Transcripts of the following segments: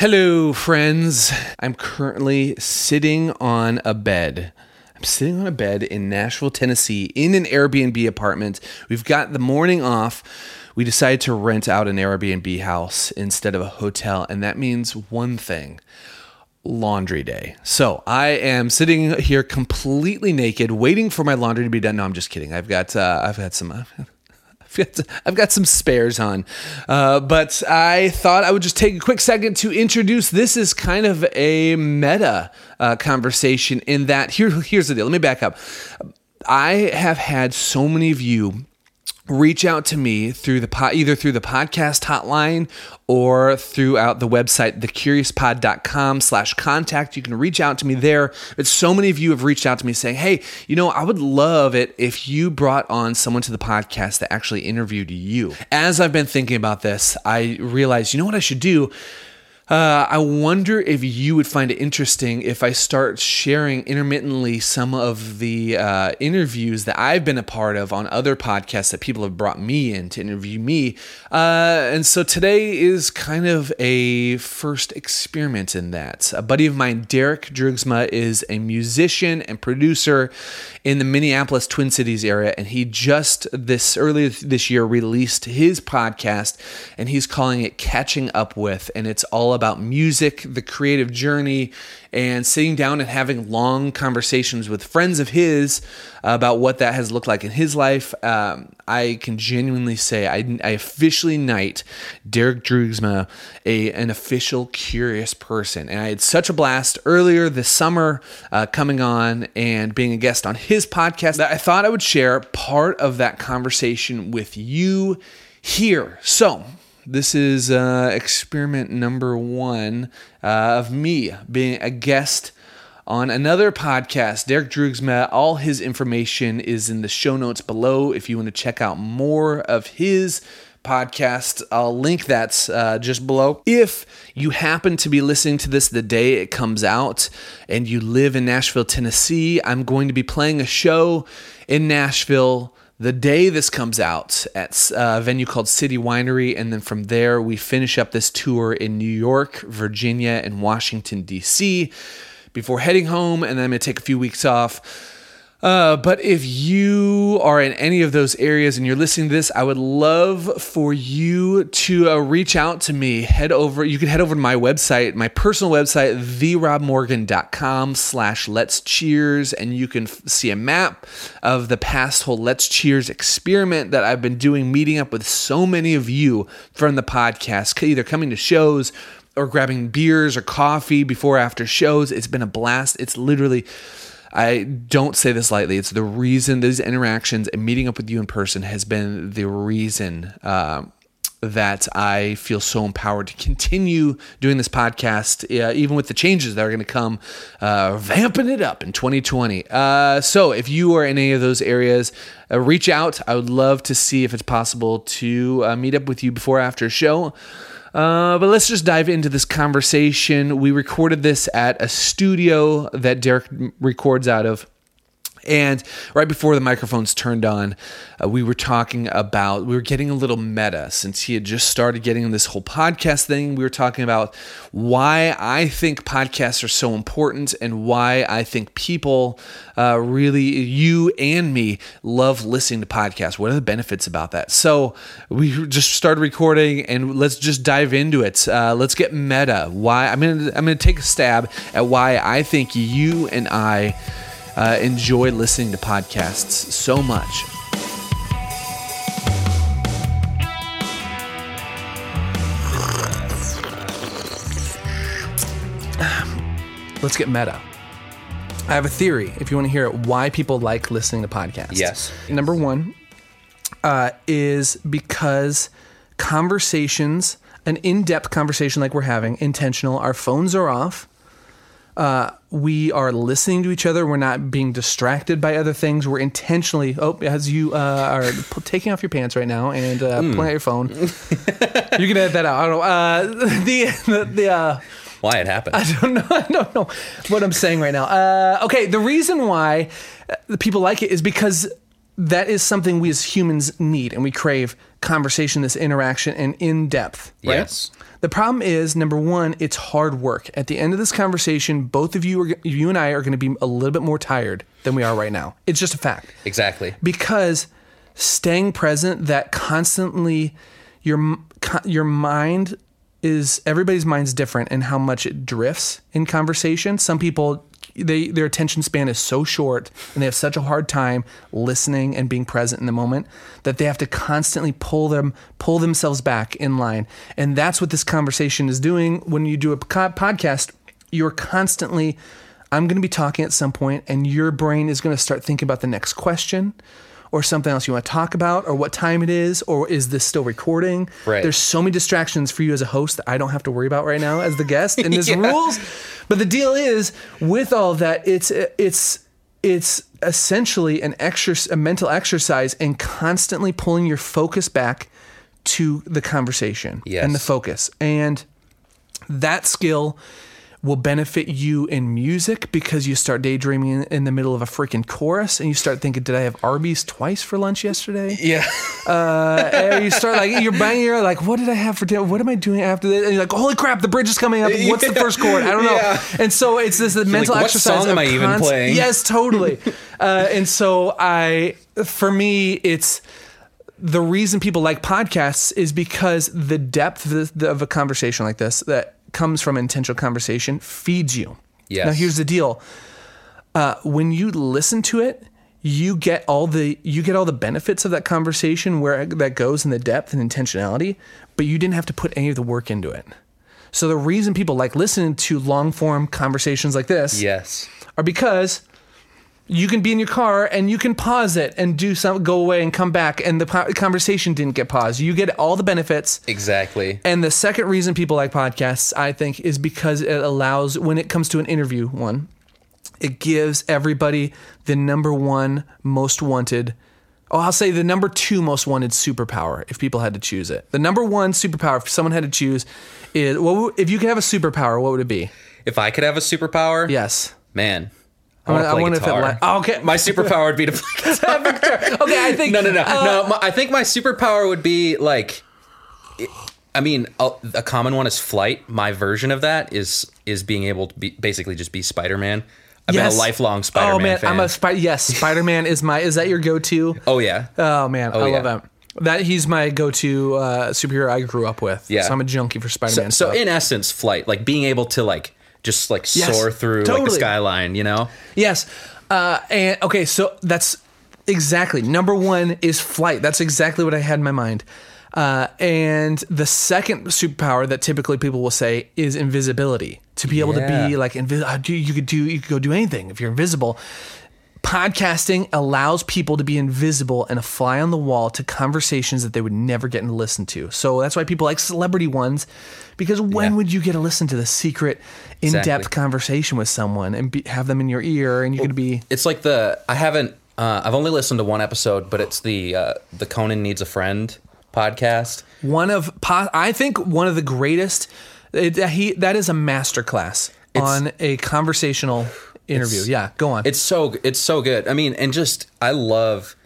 Hello, friends. I'm currently sitting on a bed. I'm sitting on a bed in Nashville, Tennessee, in an Airbnb apartment. We've got the morning off. We decided to rent out an Airbnb house instead of a hotel, and that means one thing laundry day. So I am sitting here completely naked, waiting for my laundry to be done. No, I'm just kidding. I've got uh, I've had some. got, I've got some spares on. Uh, but I thought I would just take a quick second to introduce this is kind of a meta uh, conversation in that here, here's the deal. Let me back up. I have had so many of you reach out to me through the pod, either through the podcast hotline or throughout the website thecuriouspod.com slash contact. You can reach out to me there. But so many of you have reached out to me saying hey you know i would love it if you brought on someone to the podcast that actually interviewed you. As i've been thinking about this i realized you know what i should do uh, I wonder if you would find it interesting if I start sharing intermittently some of the uh, interviews that I've been a part of on other podcasts that people have brought me in to interview me. Uh, and so today is kind of a first experiment in that. A buddy of mine, Derek Drugsma, is a musician and producer in the Minneapolis Twin Cities area, and he just this earlier this year released his podcast, and he's calling it Catching Up With, and it's all about music, the creative journey, and sitting down and having long conversations with friends of his about what that has looked like in his life. Um, I can genuinely say I, I officially knight Derek Drugsma, a an official curious person, and I had such a blast earlier this summer uh, coming on and being a guest on his podcast that I thought I would share part of that conversation with you here. So this is uh, experiment number one uh, of me being a guest on another podcast. Derek Drugsma, all his information is in the show notes below. If you want to check out more of his podcast, I'll link that uh, just below. If you happen to be listening to this the day it comes out and you live in Nashville, Tennessee, I'm going to be playing a show in Nashville the day this comes out at a venue called City Winery. And then from there, we finish up this tour in New York, Virginia, and Washington, D.C. before heading home. And then I'm going to take a few weeks off uh, but if you are in any of those areas and you're listening to this, I would love for you to uh, reach out to me. Head over, you can head over to my website, my personal website, therobmorgan.com slash let's cheers. And you can f- see a map of the past whole let's cheers experiment that I've been doing, meeting up with so many of you from the podcast, either coming to shows or grabbing beers or coffee before after shows. It's been a blast. It's literally I don't say this lightly. It's the reason these interactions and meeting up with you in person has been the reason uh, that I feel so empowered to continue doing this podcast, uh, even with the changes that are going to come, uh, vamping it up in 2020. Uh, so, if you are in any of those areas, uh, reach out. I would love to see if it's possible to uh, meet up with you before after show. Uh, but let's just dive into this conversation. We recorded this at a studio that Derek records out of. And right before the microphones turned on, uh, we were talking about, we were getting a little meta since he had just started getting this whole podcast thing. We were talking about why I think podcasts are so important and why I think people uh, really, you and me, love listening to podcasts. What are the benefits about that? So we just started recording and let's just dive into it. Uh, let's get meta. Why? I'm going to I'm going to take a stab at why I think you and I uh, enjoy listening to podcasts so much. Let's get meta. I have a theory, if you want to hear it, why people like listening to podcasts. Yes. Number one uh, is because conversations, an in depth conversation like we're having, intentional, our phones are off uh, we are listening to each other. We're not being distracted by other things. We're intentionally. Oh, as you uh, are p- taking off your pants right now and uh, mm. pulling out your phone, you can edit that out. I don't know. Uh, the the, the uh, why it happened. I don't know. I don't know what I'm saying right now. Uh, okay, the reason why the people like it is because that is something we as humans need and we crave conversation, this interaction, and in depth. Right? Yes. The problem is number one, it's hard work. At the end of this conversation, both of you are you and I are going to be a little bit more tired than we are right now. It's just a fact Exactly. because staying present that constantly your your mind is everybody's mind's different and how much it drifts in conversation some people they their attention span is so short and they have such a hard time listening and being present in the moment that they have to constantly pull them pull themselves back in line. And that's what this conversation is doing. When you do a podcast you're constantly I'm going to be talking at some point, and your brain is going to start thinking about the next question or something else you want to talk about or what time it is or is this still recording Right. there's so many distractions for you as a host that i don't have to worry about right now as the guest and this Yeah. rules but the deal is with all that it's it's it's essentially an exercise a mental exercise and constantly pulling your focus back to the conversation Yes. and the focus and that skill will benefit you in music because you start daydreaming in, the middle of a freaking chorus and you start thinking, did I have Arby's twice for lunch yesterday? Yeah. Uh, and you start like, you're banging, you're like, what did I have for dinner? What am I doing after this? And you're like, holy crap, the bridge is coming up. What's the first chord? I don't know. Yeah. And so it's this mental what exercise. song am I even const- playing? Yes, totally. uh, and so I, for me, it's, the reason people like podcasts is because the depth of, the, of a conversation like this that comes from intentional conversation feeds you. Yes. Now here's the deal: uh, when you listen to it, you get all the you get all the benefits of that conversation where that goes in the depth and intentionality, but you didn't have to put any of the work into it. So the reason people like listening to long form conversations like this Yes. are because you can be in your car and you can pause it and do some go away and come back and the po- conversation didn't get paused. You get all the benefits. Exactly. and the second reason people like podcasts i think is because it allows when it comes to an interview one it gives everybody the number one most wanted oh i'll say the number two most wanted superpower if people had to choose it. The number one superpower if someone had to choose is what would- if you could have a superpower what would it be? If I could have a superpower, yes. Man. I I, want to play wonder if it li- oh, okay. My superpower would be to play guitar. okay i think no, no, no, uh, no. My, I think my superpower would be like. I mean, a, a common one is flight. My version of that is is being able to be basically just be Spider Man. I've Yes. been a lifelong Spider Man Oh man, fan. I'm a Spider. Yes, Spider Man is my. Is that your go to? oh yeah, Oh man, I yeah. love that. That he's my go to uh, superhero I grew up with. Yeah. so I'm a junkie for Spider so, Man. so in essence, flight, like being able to like just like Yes, soar through like totally. the skyline, you know? yes, uh, and okay, so that's exactly number one is flight. That's exactly what I had in my mind. Uh, and the second superpower that typically people will say is invisibility. To be able to be like invisible, you could do you could go do anything if you're invisible. Podcasting allows people to be invisible and a fly on the wall to conversations that they would never get to listen to. So that's why people like celebrity ones, because when Yeah. would you get to listen to the secret, in-depth Exactly. conversation with someone and be, have them in your ear, and you could be It's like the I haven't uh, I've only listened to one episode, but it's the uh, the Conan needs a friend podcast. one of po- I think one of the greatest. It, he that is a masterclass on a conversational interview. It's- Yeah, go on. It's so it's so good. I mean, and just I love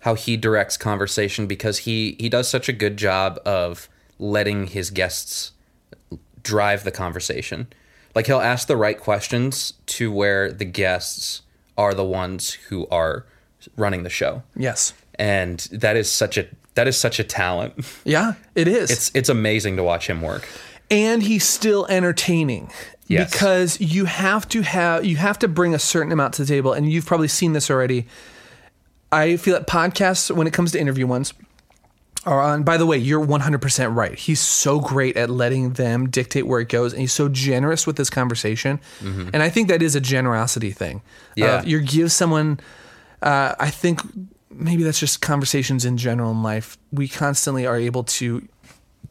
how he directs conversation because he he does such a good job of letting his guests drive the conversation. Like he'll ask the right questions to where the guests are the ones who are running the show. yes. And that is such a that is such a talent. Yeah, it is. It's it's amazing to watch him work. And he's still entertaining Yes. because you have to have you have to bring a certain amount to the table and you've probably seen this already i feel that podcasts when it comes to interview ones are on by the way you're 100% right he's so great at letting them dictate where it goes and he's so generous with this conversation and i think that is a generosity thing Mm-hmm. Yeah. Uh, you give someone uh, i think maybe that's just conversations in general in life we constantly are able to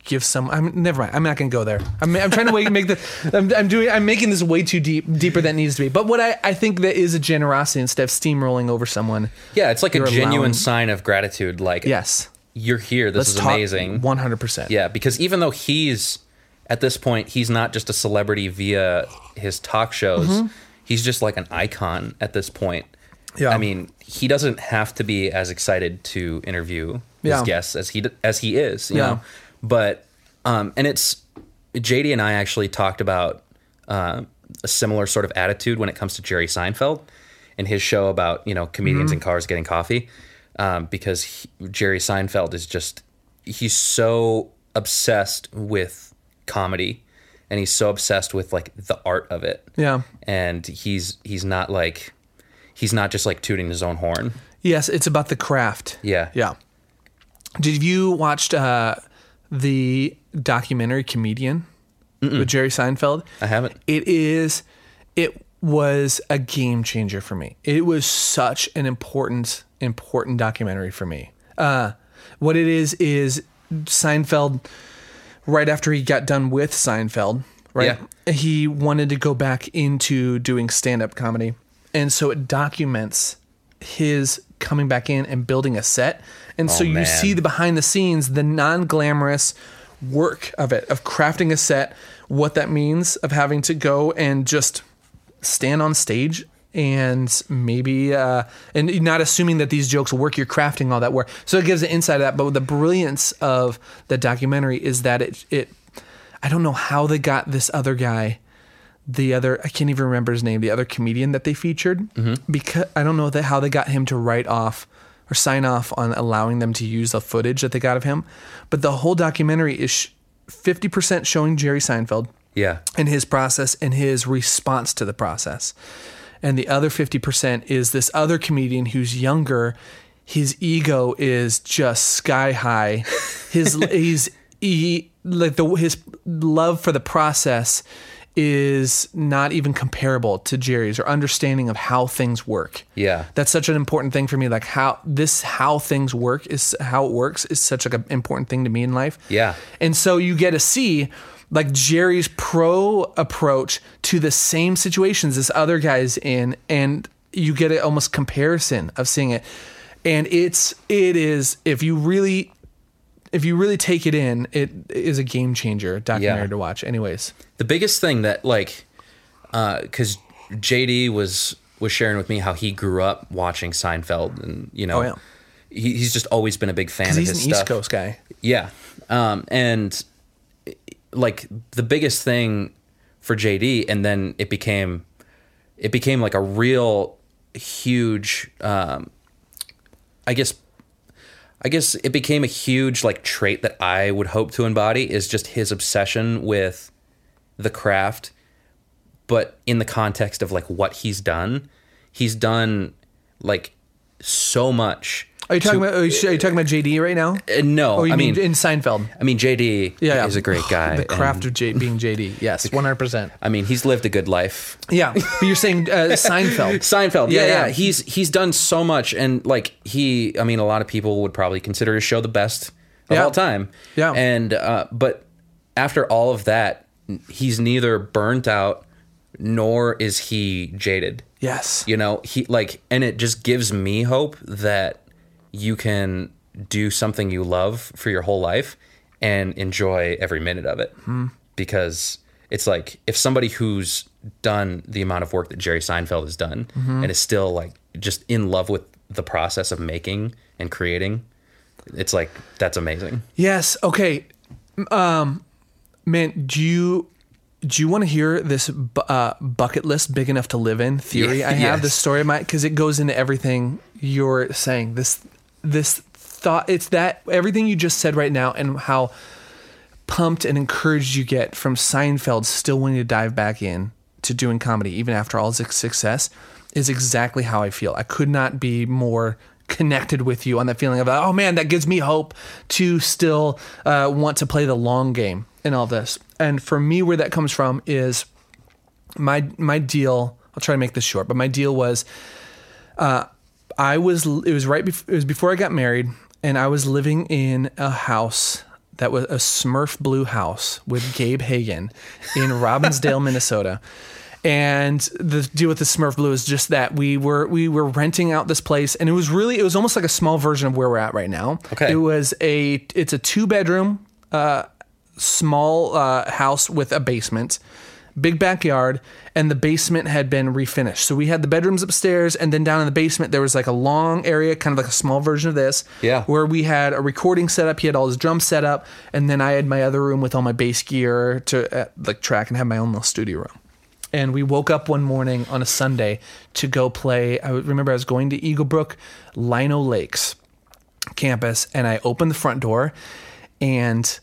give some i'm never mind i'm not to go there i'm, I'm trying to wait, make the I'm, I'm doing i'm making this way too deep deeper than it needs to be but what i, I think that is a generosity instead of steamrolling over someone Yeah, it's like a genuine allowing- sign of gratitude. Like, yes you're here. This is amazing. 100% Yeah, because even though he's at this point, he's not just a celebrity via his talk shows. Mm-hmm. He's just like an icon at this point. Yeah. I mean, he doesn't have to be as excited to interview his Yeah. guests as he as he is. You Yeah. know? But um, and it's JD and I actually talked about uh, a similar sort of attitude when it comes to Jerry Seinfeld and his show about you know comedians in cars getting coffee, um, because he, Jerry Seinfeld is just he's so obsessed with comedy, and he's so obsessed with like the art of it. Yeah. and he's he's not like he's not just like tooting his own horn. Yes, it's about the craft. Yeah. Yeah. Did you watched uh, the documentary Comedian with Jerry Seinfeld? I haven't. It is. It was a game changer for me. It was such an important, important documentary for me. Uh, what it is is Seinfeld. Right after he got done with Seinfeld, right? He wanted to go back into doing stand-up comedy, and so it documents his coming back in and building a set. And so Oh, you man. see the behind the scenes, the non-glamorous work of it, of crafting a set, what that means of having to go and just stand on stage and maybe uh and not assuming that these jokes work you're crafting all that work so it gives an insight of that but the brilliance of the documentary is that it it i don't know how they got this other guy the other i can't even remember his name the other comedian that they featured mm-hmm. because i don't know that how they got him to write off or sign off on allowing them to use the footage that they got of him but the whole documentary is 50% showing jerry seinfeld Yeah, and his process and his response to the process. And the other 50% is this other comedian who's younger. His ego is just sky high. His he's he like the his love for the process is not even comparable to Jerry's or understanding of how things work. Yeah. That's such an important thing for me like how this how things work is how it works is such like an important thing to me in life. Yeah. And so you get to see like Jerry's pro approach to the same situations this other guy's in, and you get an almost comparison of seeing it. And it's it is if you really if you really take it in, it is a game changer documentary Yeah. to watch. Anyways, the biggest thing that like because JD was was sharing with me how he grew up watching Seinfeld and you know Oh, yeah. he, he's just always been a big fan of he's his an East. Coast guy. Yeah. Um, and like the biggest thing for JD, and then it became, it became like a real huge, um, I guess, I guess it became a huge like trait that I would hope to embody is just his obsession with the craft, but in the context of like what he's done, he's done like so much. Are you talking to- about are you, are you talking about JD right now? Uh, no, you I mean, mean, in Seinfeld? I mean, JD Yeah, yeah. is a great guy. The craft of J, being JD. Yes, one hundred percent. I mean, he's lived a good life. Yeah, but you're saying uh, Seinfeld. Seinfeld, yeah, Yeah, yeah. He's he's done so much, and like he, I mean, a lot of people would probably consider his show the best of all time. Yeah. and uh, but after all of that, he's neither burnt out nor is he jaded. Yes. You know, he like, and it just gives me hope that you can do something you love for your whole life and enjoy every minute of it. Because it's like if somebody who's done the amount of work that Jerry Seinfeld has done and is still like just in love with the process of making and creating, it's like that's amazing. Yes. Okay. Um, man, do you do you want to hear this uh, bucket list big enough to live in theory? Yeah, I have yes. this story of mine because it goes into everything you're saying. This this thought. It's that everything you just said right now and how pumped and encouraged you get from Seinfeld still wanting to dive back in to doing comedy even after all his success is exactly how I feel. I could not be more connected with you on that feeling of oh man that gives me hope to still uh, want to play the long game in all this. And for me where that comes from is my my deal I'll try to make this short, but my deal was I was it was right before it was before I got married and I was living in a house that was a Smurf blue house with Gabe Hagen in Robbinsdale, Minnesota. And the deal with the Smurf Blue is just that we were we were renting out this place, and it was really it was almost like a small version of where we're at right now. Okay. it was a it's a two bedroom uh, small uh, house with a basement. Big backyard, and the basement had been refinished. So we had the bedrooms upstairs, and then down in the basement there was like a long area, kind of like a small version of this, Yeah. where we had a recording setup. He had all his drums set up, and then I had my other room with all my bass gear to uh, like track and have my own little studio room. And we woke up one morning on a Sunday to go play. I remember I was going to Eagle Brook, Lino Lakes campus, and I opened the front door, and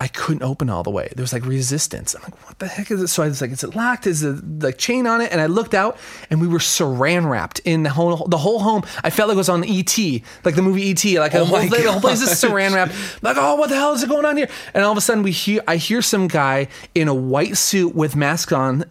I couldn't open all the way. There was like resistance. I'm like, what the heck is it? So I was like, is it locked? Is the like chain on it? And I looked out, and we were saran wrapped in the whole the whole home. I felt like it was on ET, like the movie ET. Like the, oh whole, the whole place is saran wrapped. Like, oh, what the hell is going on here? And all of a sudden, we hear I hear some guy in a white suit with mask on.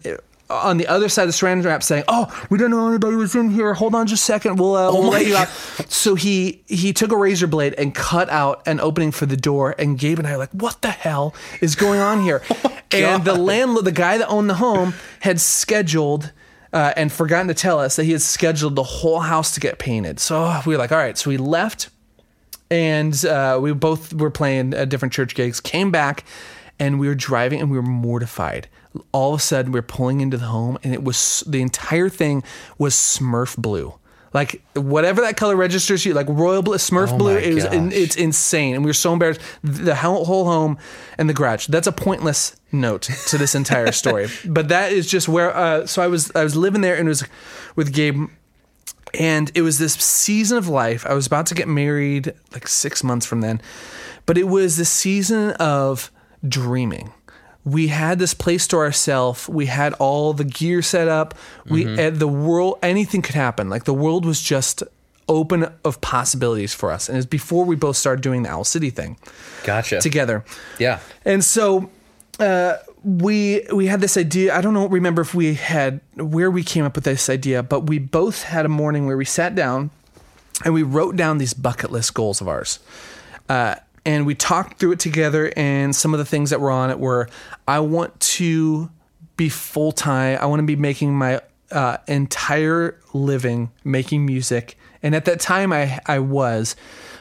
On the other side of the saran wrap, saying, "Oh, we don't know anybody was in here. Hold on, just a second. We'll, uh, we'll my let you out." So he he took a razor blade and cut out an opening for the door. And Gabe and I are like, "What the hell is going on here?" and the landlord, the guy that owned the home, had scheduled uh, and forgotten to tell us that he had scheduled the whole house to get painted. So we were like, "All right." So we left, and uh, we both were playing uh, different church gigs. Came back, and we were driving, and we were mortified. All of a sudden, we are pulling into the home, and it was the entire thing was Smurf blue. Like whatever that color registers you, like royal blue, Smurf Oh blue, it was, it's insane, and we were so embarrassed. The whole home and the garage. That's a pointless note to this entire story, but that is just where. Uh, so I was I was living there, and it was with Gabe and it was this season of life. I was about to get married like six months from then, but it was this season of dreaming. We had this place to ourselves. We had all the gear set up. We and the world, anything could happen. Like the world was just open of possibilities for us. And it's before we both started doing the Owl City thing Gotcha. together. Yeah. And so uh, we we had this idea. I don't know, remember if we had where we came up with this idea, but we both had a morning where we sat down and we wrote down these bucket list goals of ours. Uh, and we talked through it together. And some of the things that were on it were I want to be full time. I want to be making my uh, entire living making music. And at that time, I I was,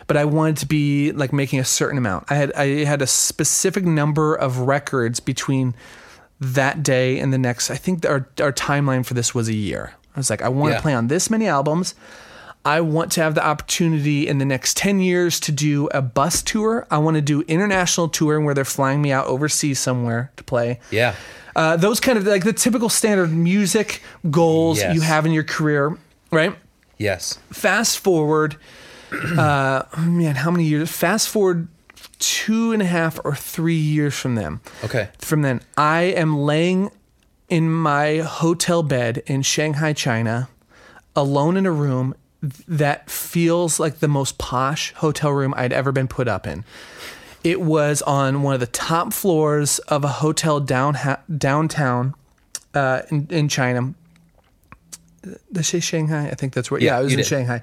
but I wanted to be like making a certain amount. I had I had a specific number of records between that day and the next. I think our our timeline for this was a year. I was like, I want Yeah. to play on this many albums. I want to have the opportunity in the next 10 years to do a bus tour. I want to do international touring where they're flying me out overseas somewhere to play. Yeah. Uh, those kind of like the typical standard music goals Yes. you have in your career, right? Yes. Fast forward, uh, man, how many years? Fast forward two and a half or three years from them. Okay. From then, I am laying in my hotel bed in Shanghai, China, alone in a room that feels like the most posh hotel room I'd ever been put up in. It was on one of the top floors of a hotel down downtown uh, in, in China. Say Shanghai? I think that's where. Yeah, Yeah, I was in did. Shanghai.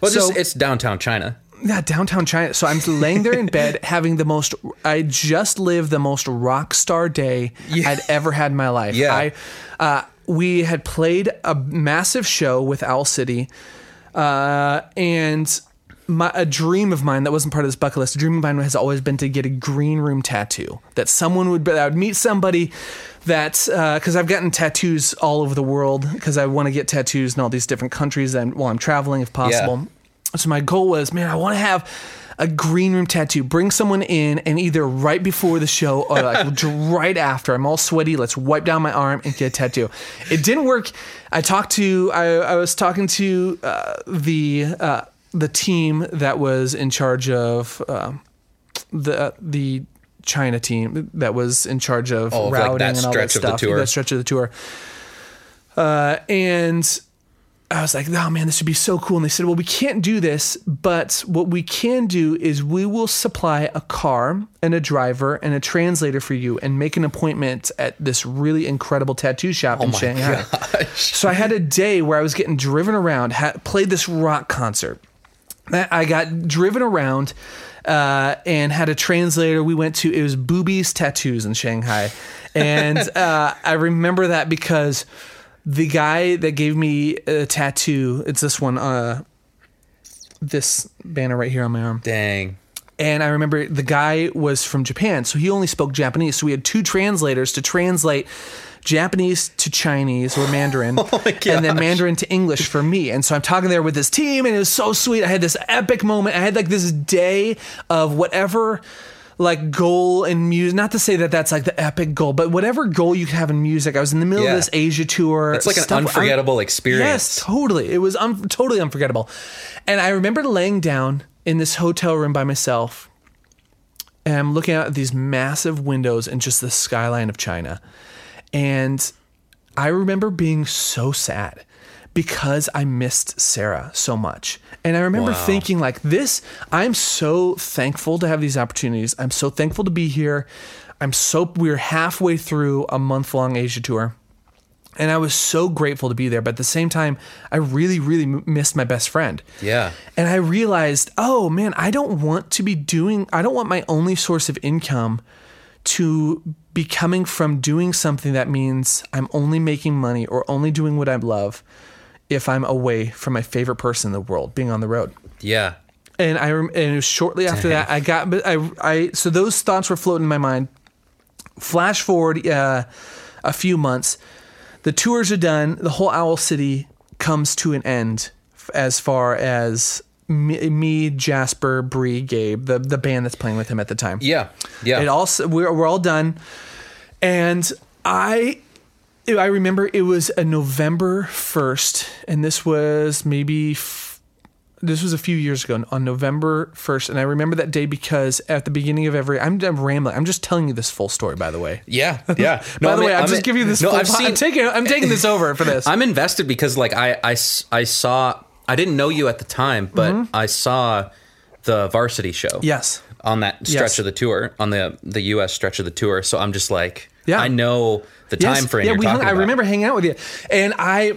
Well, so, just it's downtown China. yeah, downtown China. So I'm laying there in bed having the most. I just lived the most rock star day I'd ever had in my life. Yeah. I, uh, we had played a massive show with Owl City, uh, and my a dream of mine that wasn't part of this bucket list. A dream of mine has always been to get a green room tattoo. That someone would. That I would meet somebody that because I've gotten tattoos all over the world because I want to get tattoos in all these different countries and while I'm traveling if possible. So my goal was, man, I want to have a green room tattoo. Bring someone in and either right before the show or like right after. I'm all sweaty. Let's wipe down my arm and get a tattoo. It didn't work. I talked to. I, I was talking to uh, the uh, the team that was in charge of um, the the China team that was in charge of Oh, like, routing that and all that stretch of the stuff. tour. That stretch of the tour. Uh, and I was like, oh man, this would be so cool. And they said, well, we can't do this, but what we can do is we will supply a car and a driver and a translator for you and make an appointment at this really incredible tattoo shop in Shanghai. So I had a day where I was getting driven around, had, played this rock concert. I got driven around uh, and had a translator. We went to it was Boobies Tattoos in Shanghai, and uh, I remember that because the guy that gave me a tattoo, it's this one, uh, this banner right here on my arm. Dang. And I remember the guy was from Japan, so he only spoke Japanese. So we had two translators to translate Japanese to Chinese or Mandarin, Oh my and then. Mandarin to English for me. And so I'm talking there with this team, and it was so sweet. I had this epic moment. I had like this day of whatever like goal in music. Not to say that that's like the epic goal, but whatever goal you have in music. I was in the middle Yeah. of this Asia tour. It's like an stuff- I'm- unforgettable experience. Yes, totally. It was un- totally unforgettable. And I remember laying down in this hotel room by myself and I'm looking out at these massive windows and just the skyline of China. And I remember being so sad because I missed Sarah so much. And I remember Wow. thinking like this, I'm so thankful to have these opportunities. I'm so thankful to be here. I'm so we're halfway through a month long Asia tour. And I was so grateful to be there, but at the same time, I really, really m- missed my best friend. Yeah. And I realized, oh man, I don't want to be doing, I don't want my only source of income to be coming from doing something that means I'm only making money or only doing what I love if I'm away from my favorite person in the world, being on the road. Yeah. And I and it was shortly after that I got but I I so those thoughts were floating in my mind. Flash forward uh, a few months, the tours are done. The whole Owl City comes to an end as far as me, me Jasper, Bree, Gabe, the the band that's playing with him at the time. Yeah. Yeah. It all we're we're all done, and I I remember it was a November first, and this was maybe f- this was a few years ago on November first, and I remember that day because at the beginning of every I'm, I'm rambling. I'm just telling you this full story, by the way. yeah. Yeah. No, by the way, I'm, I'm just giving you this. No, full I've po- I'm taking I'm taking this over for this. I'm invested because like I, I, I saw I didn't know you at the time, but I saw the varsity show. Mm-hmm. yes. On that stretch Yes. of the tour, on the the US stretch of the tour. So I'm just like Yeah. I know the time frame Yeah, we hung, I remember hanging out with you, and I.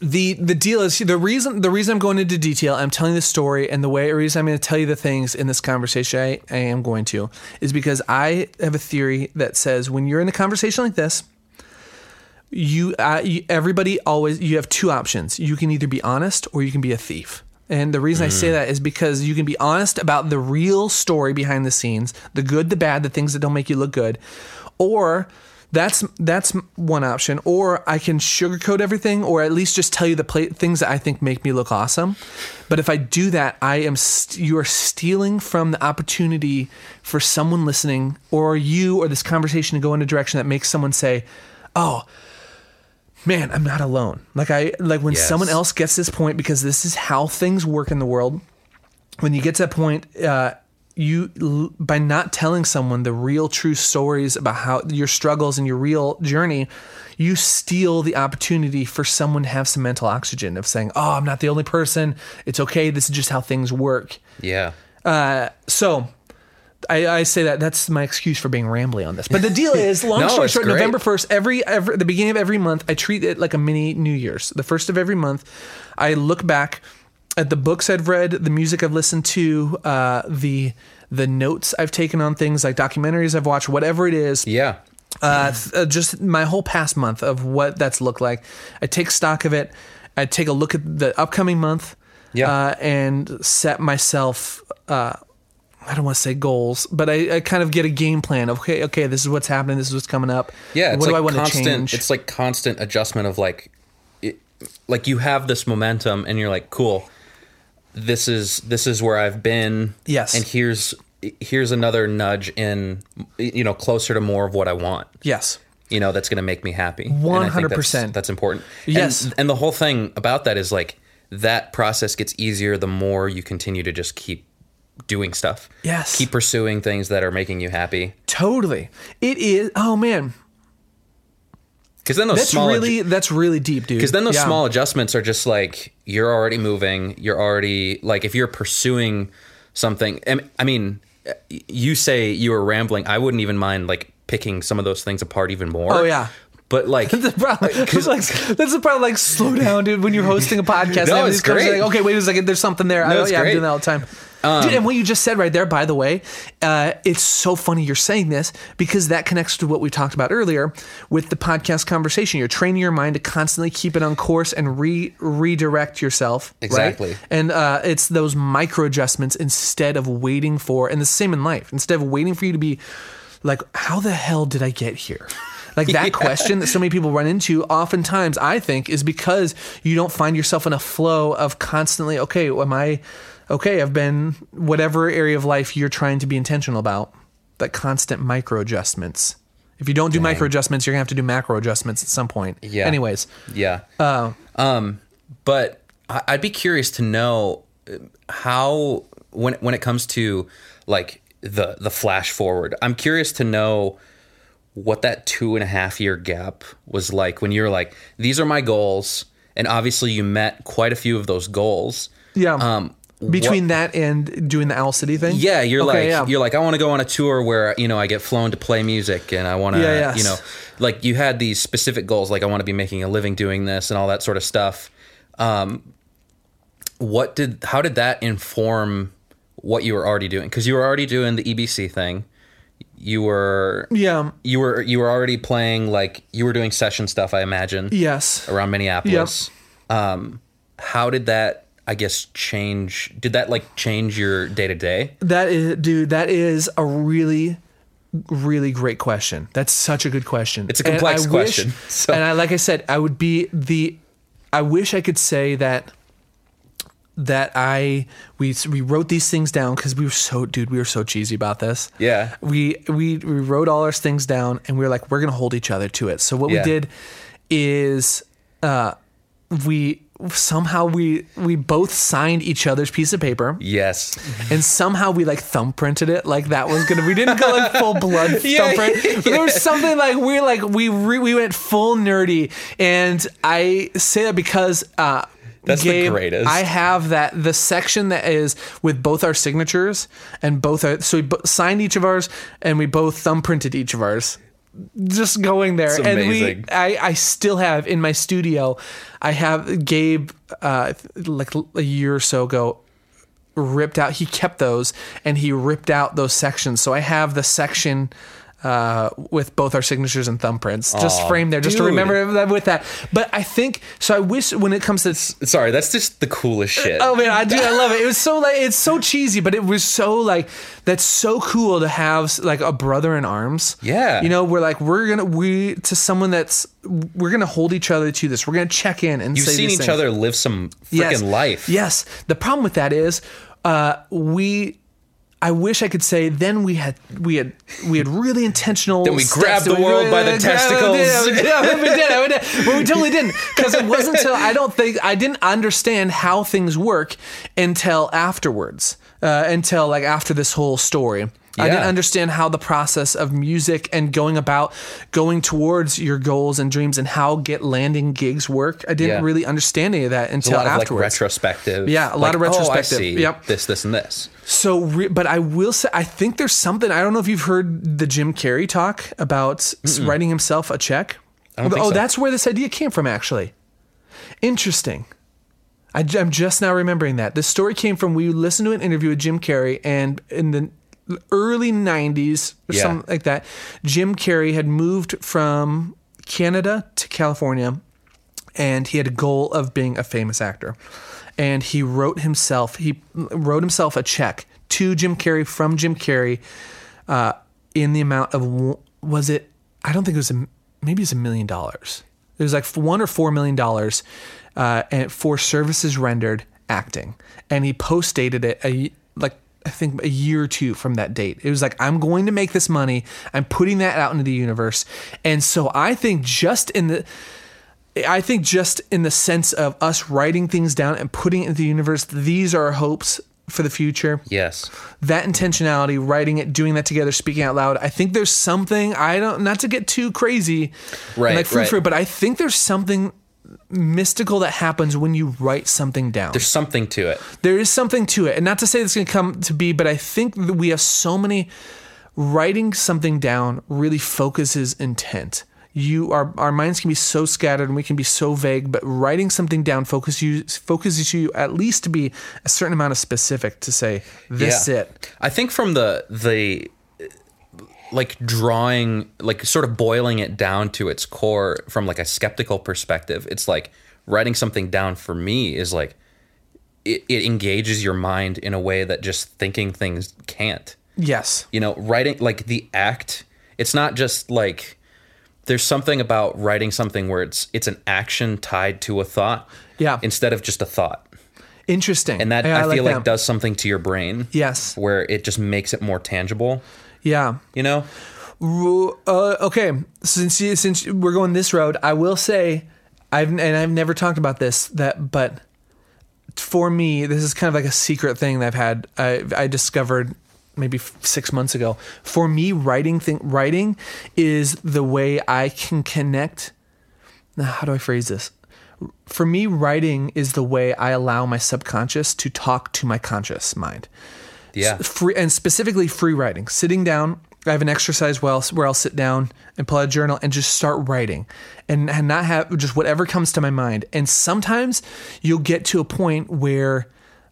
The the deal is the reason the reason I'm going into detail. I'm telling this story, and the way the reason I'm going to tell you the things in this conversation I, I am going to is because I have a theory that says when you're in a conversation like this, you, uh, you everybody always you have two options. You can either be honest or you can be a thief. And the reason I say that is because you can be honest about the real story behind the scenes, the good, the bad, the things that don't make you look good, or that's that's one option. Or I can sugarcoat everything, or at least just tell you the pla things that I think make me look awesome. But if I do that, I am st- you are stealing from the opportunity for someone listening, or you, or this conversation to go in a direction that makes someone say, "Oh." man, I'm not alone. Like I like when Yes. someone else gets this point because this is how things work in the world. When you get to that point, uh, you by not telling someone the real true stories about how your struggles and your real journey, you steal the opportunity for someone to have some mental oxygen of saying, "Oh, I'm not the only person. It's okay. This is just how things work." Yeah. Uh, so I, I say that that's my excuse for being rambly on this. But the deal is, long No, story short, great. November first, every every the beginning of every month, I treat it like a mini New Year's. The first of every month, I look back at the books I've read, the music I've listened to, uh, the the notes I've taken on things like documentaries I've watched, whatever it is Yeah. uh, th- uh, just my whole past month of what that's looked like. I take stock of it. I take a look at the upcoming month, Yeah. uh, and set myself. Uh, I don't want to say goals, but I, I kind of get a game plan. Of, okay, okay, this is what's happening. This is what's coming up. Yeah, it's what do I like want to constant. change? It's like constant adjustment of like, it, like you have this momentum, and you're like, cool. This is this is where I've been. Yes. and here's here's another nudge in, you know, closer to more of what I want. yes, You know, that's going to make me happy. Think that's- 100%. That's important. Yes. and, and the whole thing about that is like that process gets easier the more you continue to just keep doing stuff. Yes. keep pursuing things that are making you happy. totally. It is. Oh man, Because then those that's small really that's really deep, dude. Because then those Yeah. small adjustments are just like you're already moving. You're already like if you're pursuing something. I I mean, you say you were rambling. I wouldn't even mind like picking some of those things apart even more. Oh, yeah. But like, The problem, like, that's the problem. Like, slow down, dude. When you're hosting a podcast, No, it's great. Like, okay, wait a second. There's something there. I, No, it's yeah, I'm. Um, doing that all the time. Dude, and what you just said right there, by the way, uh, it's so funny you're saying this because that connects to what we talked about earlier with the podcast conversation. You're training your mind to constantly keep it on course and re redirect yourself. right? Exactly. And uh, it's those micro adjustments instead of waiting for, and the same in life, instead of waiting for you to be like, how the hell did I get here? Like that question that so many people run into, oftentimes I think is because you don't find yourself in a flow of constantly, okay, am I okay? I've been whatever area of life you're trying to be intentional about. That constant micro adjustments. If you don't do micro adjustments, you're gonna have to do macro adjustments at some point. Yeah. Anyways, Yeah. uh, Um, but I'd be curious to know uh, how when when it comes to like the the flash forward. I'm curious to know what that two and a half year gap was like when you're like, these are my goals, and obviously you met quite a few of those goals. yeah. Um, Between that and doing the Owl City thing. yeah, you're Okay, like yeah. you're like I want to go on a tour where you know I get flown to play music and I want to Yeah, yes. you know like you had these specific goals like I want to be making a living doing this and all that sort of stuff. Um, what did how did that inform what you were already doing? Because you were already doing the EBC thing. You were Yeah. you were you were already playing like you were doing session stuff. I imagine Yes. around Minneapolis. Um, how did that? I guess change. Did that like change your day to day? That is, dude. That is a really, really great question. That's such a good question. It's a complex I wish- question, so- And I, like I said, I would be the. I wish I could say that. That I we we wrote these things down because we were so dude we were so cheesy about this. Yeah. We we we wrote all our things down and we were like we're gonna hold each other to it. So what Yeah. we did is uh we somehow we we both signed each other's piece of paper. Yes. and somehow we like thumbprinted it like that was gonna we didn't go like full blood Yeah, thumbprint. But there was something like we like we re, we went full nerdy. And i say that because uh That's the Gabe, greatest. I have that the section that is with both our signatures and both our so we signed each of ours and we both thumbprinted each of ours just going there It's and we. I, I still have in my studio i have gabe uh like a year or so ago ripped out he kept those and he ripped out those sections so i have the section uh, with both our signatures and thumbprints just Aw, framed there just to dude. remember that with that but i think so i wish when it comes to Sorry, that's just the coolest shit. Oh man, I do. I love it. It was so like it's so cheesy, but it was so like that's so cool to have like a brother in arms. Yeah. you know, we're like we're gonna we to someone that's we're gonna hold each other to this. We're gonna check in and You've say seen these each things. other live some freaking Yes. life. Yes. The problem with that is, uh, we. I wish I could say then we had we had we had really intentional. Then we grabbed the world by the testicles. Yeah, we did. Yeah, we did. We did. But we totally didn't because it wasn't until I don't think I didn't understand how things work until afterwards. Uh, until like after this whole story. I didn't understand how the process of music and going about going towards your goals and dreams and how get landing gigs work. I didn't Yeah. really understand any of that a until lot of like afterwards. retrospective. Yeah, a lot Like, of retrospective. Oh, I see. Yep. This, this, and this. So, re- but I will say, I think there's something. I don't know if you've heard the Jim Carrey talk about s writing himself a check. oh, so. that's where this idea came from, actually. Interesting. I, am just now remembering that. This story came from we listened to an interview with Jim Carrey, and in the early 90s or Yeah. something like that, Jim Carrey had moved from Canada to California and he had a goal of being a famous actor. And he wrote himself he wrote himself a check to Jim Carrey from Jim Carrey uh, in the amount of was it I don't think it was a maybe it was a million dollars. It was like one or four million dollars uh, and for services rendered acting. And he post dated it a, I think a year or two from that date. It was like, I'm going to make this money. I'm putting that out into the universe. And so I think just in the, I think just in the sense of us writing things down and putting it into the universe, these are our hopes for the future. Yes. That intentionality, writing it, doing that together, speaking out loud. I think there's something I don't not to get too crazy, Right, like fruit right. fruit, but I think there's something mystical that happens when you write something down There's something to it. there is something to it and not to say it's going to come to be but i think that we have so many writing something down really focuses intent you our, our minds can be so scattered and we can be so vague but writing something down focuses you focuses you at least to be a certain amount of specific to say this Yeah. it I think from the the like drawing like sort of boiling it down to its core from like a skeptical perspective, it's like writing something down for me is like it, it engages your mind in a way that just thinking things can't. yes You know, writing like the act, it's not just like there's something about writing something where it's it's an action tied to a thought Yeah. instead of just a thought Interesting. and that Yeah, i, feel like that. does something to your brain Yes. where it just makes it more tangible Yeah. you know Uh, okay, since you, since we're going this road, I will say, I've and I've never talked about this that, but for me, this is kind of like a secret thing that I've had. I, I discovered maybe six months ago. For me, writing thing writing is the way I can connect. Now, how do I phrase this? For me, writing is the way I allow my subconscious to talk to my conscious mind yeah free and specifically free writing sitting down i have an exercise where I'll, where I'll sit down and pull out a journal and just start writing and, and not have just whatever comes to my mind and sometimes you'll get to a point where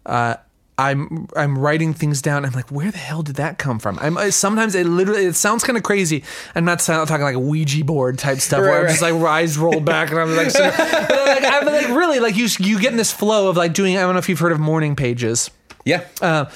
uh, I'm I'm writing things down. I'm like, where the hell did that come from? I'm sometimes it literally it sounds kind of crazy. I'm not sound- talking like a Ouija board type stuff where I'm Right, just like eyes rolled back and I'm like, but like I'm like really like you you get in this flow of like doing. I don't know if you've heard of morning pages. yeah Uh,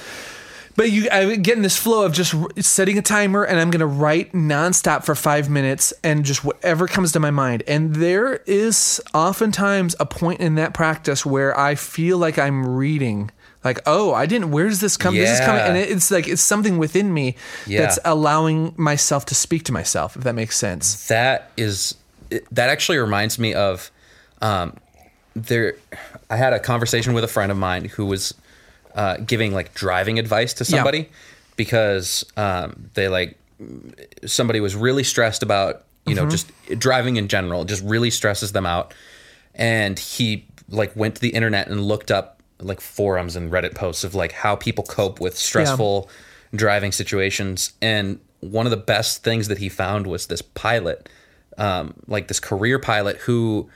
but you, I get in this flow of just setting a timer, and I'm gonna write nonstop for five minutes, and just whatever comes to my mind. And there is oftentimes a point in that practice where I feel like I'm reading, like, oh, I didn't. Where's this come? This is coming, and it's like it's something within me Yeah. that's allowing myself to speak to myself. If that makes sense. that is that actually reminds me of um, there i had a conversation with a friend of mine who was uh, giving like driving advice to somebody because um, they like somebody was really stressed about you know just driving in general just really stresses them out. And he like went to the internet and looked up like forums and reddit posts of like how people cope with stressful driving situations. And one of the best things that he found was this pilot um, like this career pilot who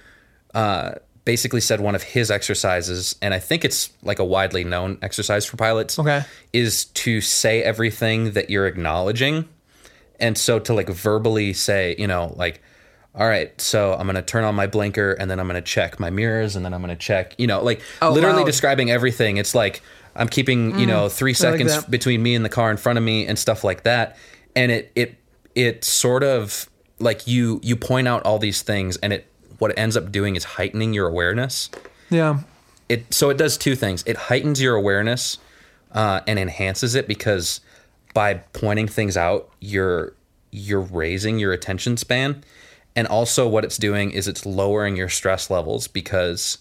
uh, basically said one of his exercises and i think it's like a widely known exercise for pilots Okay. is to say everything that you're acknowledging and so to like verbally say you know like all right so i'm gonna turn on my blinker and then i'm gonna check my mirrors and then i'm gonna check you know like Out literally loud. describing everything it's like i'm keeping you know three seconds that. between me and the car in front of me and stuff like that and it it it sort of like you you point out all these things and it what it ends up doing is heightening your awareness Yeah. it so it does two things. It heightens your awareness uh, and enhances it because by pointing things out, you're you're raising your attention span, and also what it's doing is it's lowering your stress levels because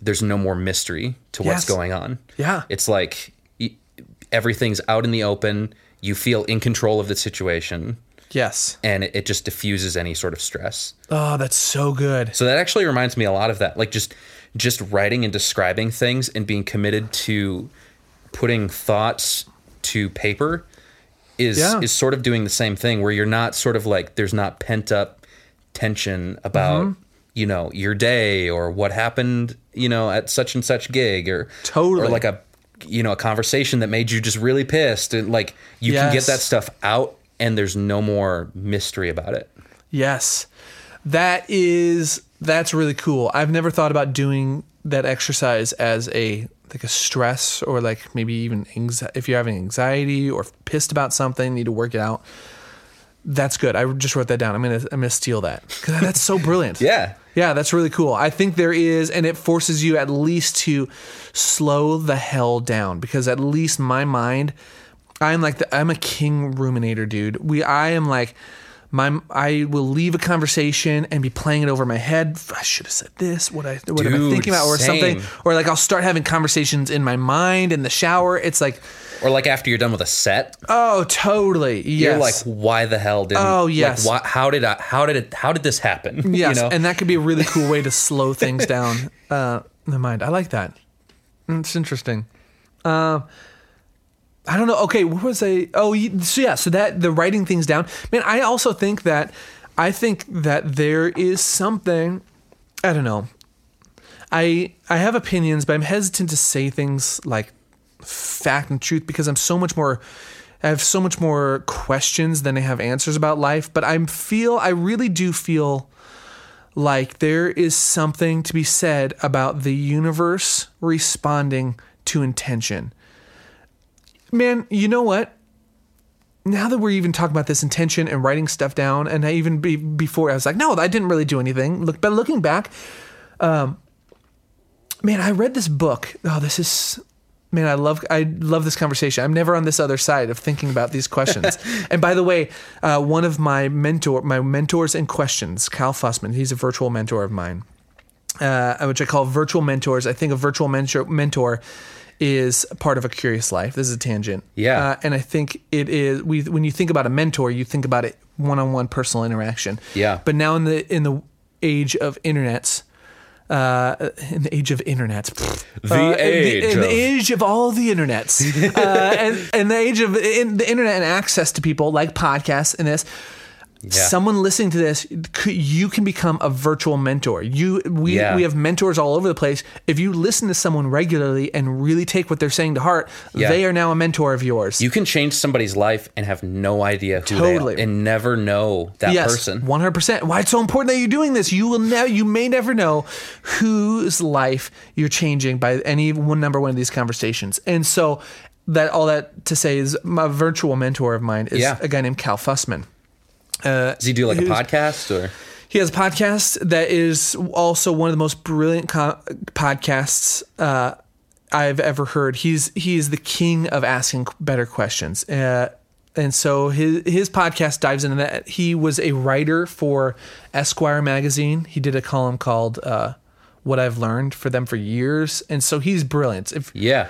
there's no more mystery to what's Yes. going on. Yeah. it's like everything's out in the open. You feel in control of the situation, Yes. and it, it just diffuses any sort of stress. Oh, that's so good. So that actually reminds me a lot of that, like just just writing and describing things and being committed to putting thoughts to paper is Yeah. is sort of doing the same thing where you're not sort of like there's not pent up tension about Mm-hmm. you know your day or what happened you know at such and such gig or Totally. or like a you know a conversation that made you just really pissed and like you can get that stuff out and there's no more mystery about it Yes. That is that's really cool. I've never thought about doing that exercise as a like a stress or like maybe even anxi- if you're having anxiety or pissed about something, need to work it out. That's good. I just wrote that down. I'm gonna I'm gonna steal that that's so brilliant. yeah Yeah, that's really cool. I think there is, and it forces you at least to slow the hell down because at least my mind, I'm like the, I'm a king ruminator, dude. We I am like my I will leave a conversation and be playing it over my head. I should have said this. What I what am I Dude, thinking about or something? Or like I'll start having conversations in my mind in the shower. It's like or like after you're done with a set oh totally yes. You're like, why the hell didn't? Oh, yes. Like, why, how did I? How did it? How did this happen? Yes, You know? and that could be a really cool way to slow things down uh, in the mind. I like that. It's interesting. Uh, I don't know. Okay, what was I? Oh, so yeah. So that the writing things down. Man, I also think that I think that there is something. I don't know. I I have opinions, but I'm hesitant to say things like fact and truth because I'm so much more I have so much more questions than I have answers about life, but I feel I really do feel like there is something to be said about the universe responding to intention. Man, you know what? now that we're even talking about this intention and writing stuff down, and I even be, before I was like, no, I didn't really do anything. Look, but looking back, um, man, I read this book. Oh, this is man, I love I love this conversation. I'm never on this other side of thinking about these questions. and by the way, uh, one of my mentor my mentors in questions, Cal Fussman, he's a virtual mentor of mine, uh, which I call virtual mentors. I think a virtual mentor mentor is part of a curious life. This is a tangent. Yeah. Uh, and I think it is we when you think about a mentor, you think about it one-on-one personal interaction. Yeah. But now in the in the age of internets, uh, in the age of internets, The uh, age in the of- age of all the internets, uh, and, and the age of in the internet and access to people like podcasts and this. Someone listening to this, you can become a virtual mentor. You, we, Yeah. we have mentors all over the place. If you listen to someone regularly and really take what they're saying to heart, Yeah. they are now a mentor of yours. You can change somebody's life and have no idea who Totally. they are and never know that yes, person. one hundred percent. Why it's so important that you're doing this? You will now, you may never know whose life you're changing by any one number one of these conversations. And so that all that to say is my virtual mentor of mine is Yeah. a guy named Cal Fussman. Uh, Does he do like a podcast or? He has a podcast that is also one of the most brilliant co- podcasts uh, I've ever heard. He's he is the king of asking better questions. Uh, and so his his podcast dives into that. He was a writer for Esquire magazine. He did a column called uh, "What I've Learned" for them for years, and so he's brilliant. If Yeah.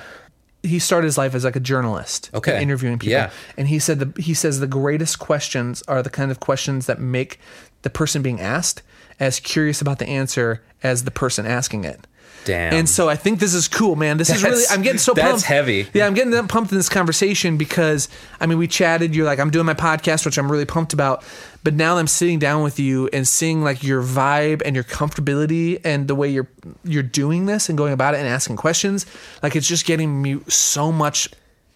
He started his life as like a journalist, Okay. interviewing people. Yeah. And he said the he says the greatest questions are the kind of questions that make the person being asked as curious about the answer as the person asking it. Damn. And so I think this is cool, man. This is really I'm getting so that's pumped. heavy. Yeah, I'm getting that pumped in this conversation because I mean we chatted, you're like, I'm doing my podcast, which I'm really pumped about. But now I'm sitting down with you and seeing like your vibe and your comfortability and the way you're you're doing this and going about it and asking questions, like it's just getting me so much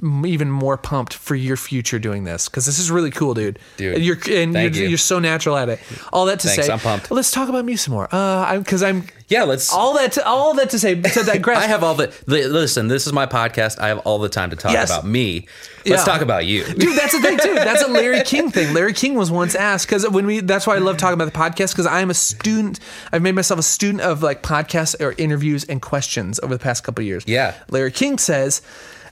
even more pumped for your future doing this because this is really cool, dude. Dude, and you're and you're, you. you're so natural at it. All that to Thanks, say, I'm pumped. Let's talk about me some more. Uh, I'm because I'm yeah, let's. all that to, all that to say to digress. I have all the. li- Listen, this is my podcast. I have all the time to talk Yes. about me. Let's Yeah. talk about you. Dude, that's the thing too. That's a Larry King thing. Larry King was once asked because when we that's why I love talking about the podcast because I am a student. I've made myself a student of like podcasts or interviews and questions over the past couple of years. Yeah. Larry King says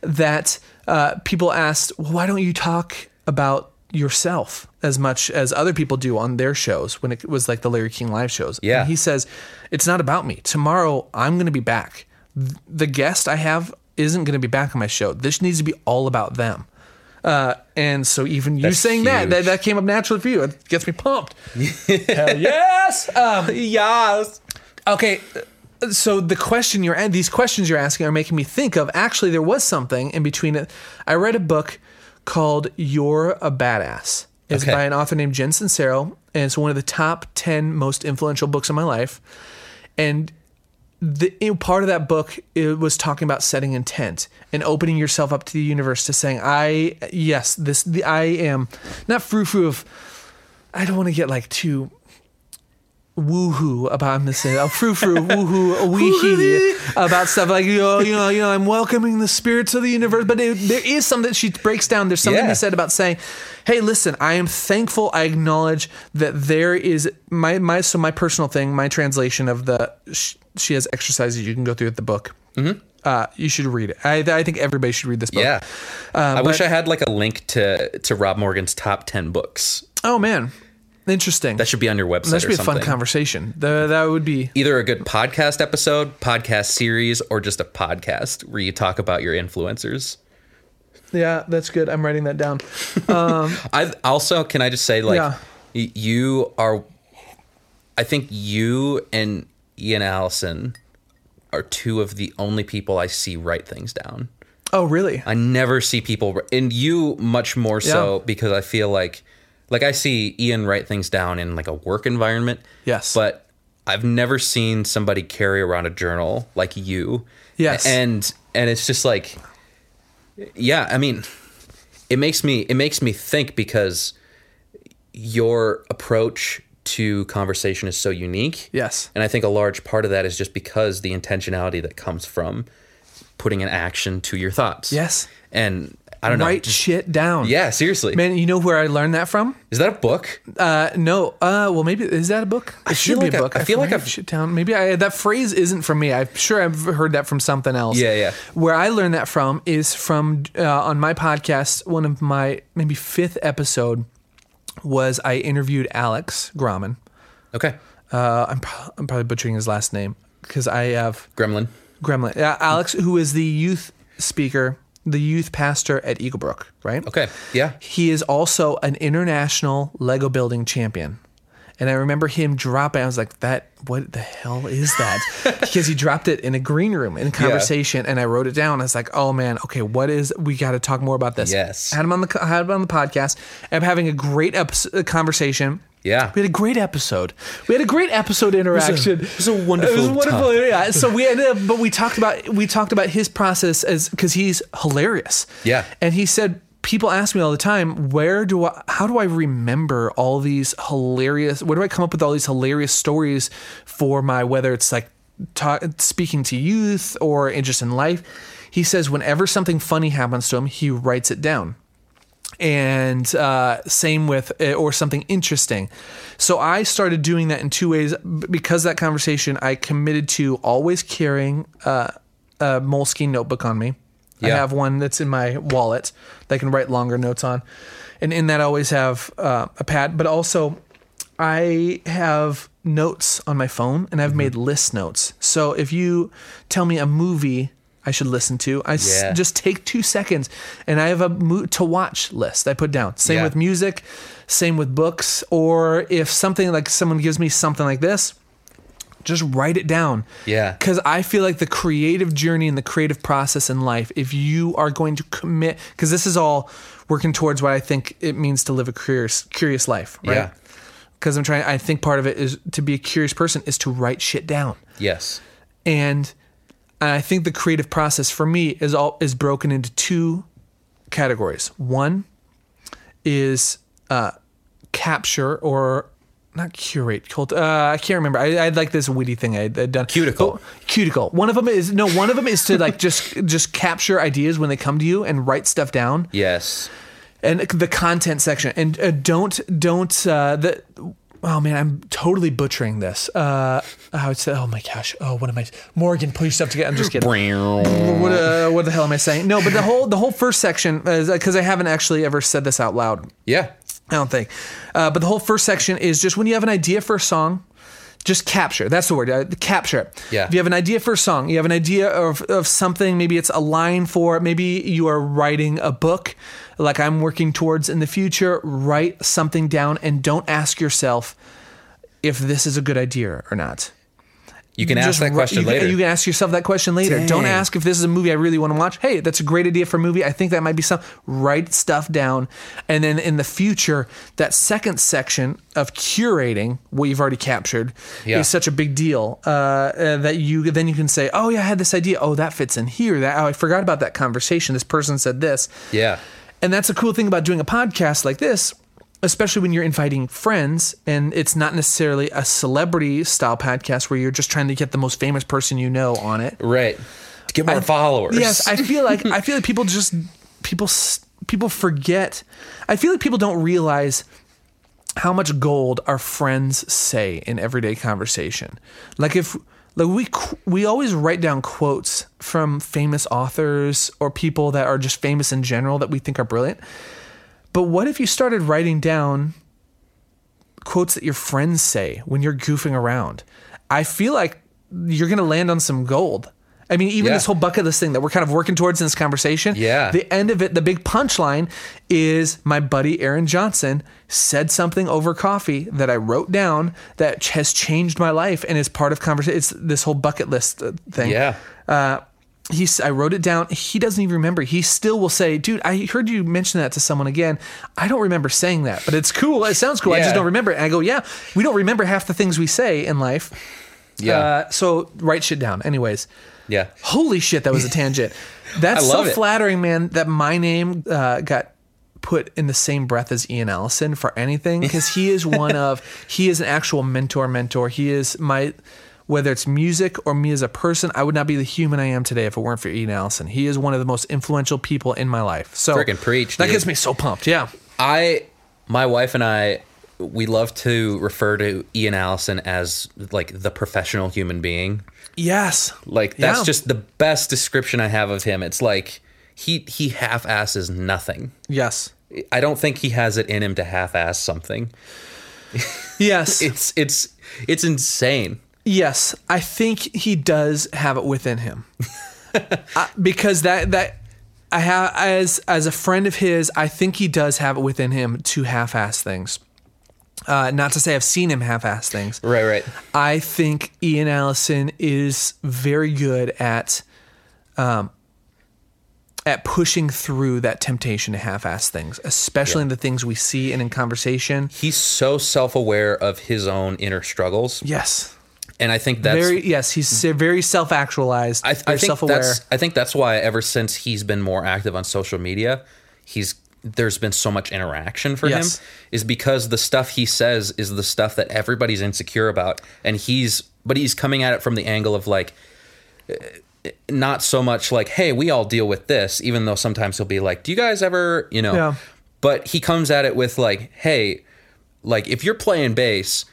that uh, people asked, well, why don't you talk about yourself as much as other people do on their shows when it was like the Larry King live shows? Yeah. And he says, it's not about me. Tomorrow I'm going to be back. The guest I have isn't going to be back on my show. This needs to be all about them. Uh, and so even you That's saying that, that that came up naturally for you. It gets me pumped. Hell yes. Um, yes. okay. So the question you're and these questions you're asking are making me think of actually there was something in between it. I read a book called You're a Badass. It's Okay. by an author named Jen Sincero, and it's one of the top ten most influential books in my life. And the you know, part of that book it was talking about setting intent and opening yourself up to the universe to saying, "I yes, this the, I am not frou frou of." I don't want to get like too woohoo about I'm this a frou frou woohoo a wee hee about stuff like you know you know you know I'm welcoming the spirits of the universe, but it, there is something that she breaks down. There's something Yeah. to said about saying, "Hey, listen, I am thankful. I acknowledge that there is my my so my personal thing, my translation of the sh- she has exercises you can go through with the book. Mm-hmm. Uh, you should read it. I, I think everybody should read this book. Yeah. I wish I had like a link to to Rob Morgan's top ten books. Oh man, interesting. That should be on your website. that should be a fun conversation. The, that would be Either a good podcast episode, podcast series, or just a podcast where you talk about your influencers. yeah. That's good. I'm writing that down. Um, I also can I just say like Yeah. you are I think you and Ian Allison are two of the only people I see write things down. Oh really? I never see people and you much more so Yeah. because I feel like like I see Ian write things down in like a work environment. Yes. But I've never seen somebody carry around a journal like you. Yes. And and it's just like yeah, I mean it makes me it makes me think because your approach to conversation is so unique. Yes. And I think a large part of that is just because the intentionality that comes from putting an action to your thoughts. Yes. And I don't know. Write Just- shit down. Yeah, seriously. Man, you know where I learned that from? Is that a book? Uh, no. Uh, well, maybe is that a book? It should feel be like a I- book. I feel like I've- shit down. Maybe I, that phrase isn't from me. I'm sure I've heard that from something else. Yeah, yeah. Where I learned that from is from uh, on my podcast. One of my maybe fifth episode was I interviewed Alex Grauman. Okay. Uh, I'm I'm probably butchering his last name because I have Gremlin. Gremlin. Uh, Alex, who is the youth speaker, the youth pastor at Eagle Brook, right? Okay. Yeah. He is also an international Lego building champion. And I remember him dropping. I was like, "That what the hell is that?" because he dropped it in a green room in conversation, and I wrote it down. I was like, "Oh man, okay, what is? We got to talk more about this." Yes. had him on the had him on the podcast. I'm having a great episode, uh, conversation. Yeah. we had a great episode. We had a great episode interaction. it was a wonderful It was wonderful. time. Yeah. So we ended up, but we talked about we talked about his process as because he's hilarious. Yeah. And he said, people ask me all the time, where do I, how do I remember all these hilarious, where do I come up with all these hilarious stories for my, whether it's like talk, speaking to youth or just in life? He says, whenever something funny happens to him, he writes it down. And uh, same with, uh, or something interesting. So I started doing that in two ways. Because of that conversation, I committed to always carrying uh, a Moleskine notebook on me. I have one that's in my wallet that I can write longer notes on, and in that I always have uh, a pad. But also, I have notes on my phone, and I've Mm-hmm. made list notes. So if you tell me a movie I should listen to, I Yeah. just take two seconds, and I have a mo- to watch list I put down. Same Yeah. with music, same with books, or if something like someone gives me something like this. Just write it down. Yeah. Because I feel like the creative journey and the creative process in life, if you are going to commit, because this is all working towards what I think it means to live a curious, curious life, right? Yeah. Because I'm trying, I think part of it is to be a curious person is to write shit down. Yes. And I think the creative process for me is all is broken into two categories. One is uh, capture or not curate. Cult, uh, I can't remember. I, I like this witty thing I had done. Cuticle. Oh, cuticle. One of them is no. One of them is to like just just capture ideas when they come to you and write stuff down Yes. and the content section and uh, don't don't uh the oh man i'm totally butchering this uh i would say oh my gosh oh what am i morgan pull your stuff together i'm just kidding what, uh, what the hell am i saying no but the whole the whole first section because i haven't actually ever said this out loud Yeah. I don't think. Uh, but the whole first section is just when you have an idea for a song, just capture. That's the word. Uh, capture it. Yeah. If you have an idea for a song, you have an idea of, of something, maybe it's a line for, maybe you are writing a book like I'm working towards in the future, write something down and don't ask yourself if this is a good idea or not. You can ask Just that question you later. You can ask yourself that question later. Don't ask if this is a movie I really want to watch. Hey, that's a great idea for a movie. I think that might be some. Write stuff down, and then in the future, that second section of curating what you've already captured Yeah. is such a big deal uh, uh, that you then you can say, "Oh yeah, I had this idea. Oh, that fits in here. That oh, I forgot about that conversation. This person said this." yeah. And that's a cool thing about doing a podcast like this, especially when you're inviting friends and it's not necessarily a celebrity style podcast where you're just trying to get the most famous person you know on it. Right. To get more followers. Yes, I feel like I feel like people just people people forget. I feel like people don't realize how much gold our friends say in everyday conversation. Like if like we we always write down quotes from famous authors or people that are just famous in general that we think are brilliant. But what if you started writing down quotes that your friends say when you're goofing around? I feel like you're going to land on some gold. I mean, even Yeah. this whole bucket list thing that we're kind of working towards in this conversation. Yeah. The end of it, the big punchline is my buddy Aaron Johnson said something over coffee that I wrote down that has changed my life and is part of conversation. It's this whole bucket list uh, thing. Yeah. Uh, he's, I wrote it down. He doesn't even remember. He still will say, dude, I heard you mention that to someone again. I don't remember saying that, but it's cool. It sounds cool. I just don't remember it. And I go, yeah, we don't remember half the things we say in life. Yeah. Uh, so write shit down. Anyways, yeah. holy shit, that was a tangent. That's so it. flattering, man, that my name uh, got put in the same breath as Ian Allison for anything because he is one of, he is an actual mentor, mentor. He is my, whether it's music or me as a person, I would not be the human I am today if it weren't for Ian Allison. He is one of the most influential people in my life. So Frickin' preach, That dude. gets me so pumped. Yeah. I, my wife and I, we love to refer to Ian Allison as like the professional human being. Yes. Like that's Yeah. just the best description I have of him. It's like he he half asses nothing. Yes. I don't think he has it in him to half ass something. Yes. It's it's it's insane. Yes, I think he does have it within him, because that that I have as as a friend of his, I think he does have it within him to half-ass things. Uh, not to say I've seen him half-ass things. Right, right. I think Ian Allison is very good at, um, at pushing through that temptation to half-ass things, especially in the things we see and in conversation. He's so self-aware of his own inner struggles, Yes, and I think that's very yes. He's very self-actualized. I, very I think self-aware. that's I think that's why ever since he's been more active on social media, he's there's been so much interaction for Yes. him is because the stuff he says is the stuff that everybody's insecure about and he's but he's coming at it from the angle of like eh, not so much like hey we all deal with this even though sometimes he'll be like do you guys ever you know Yeah. but he comes at it with like hey like if you're playing bass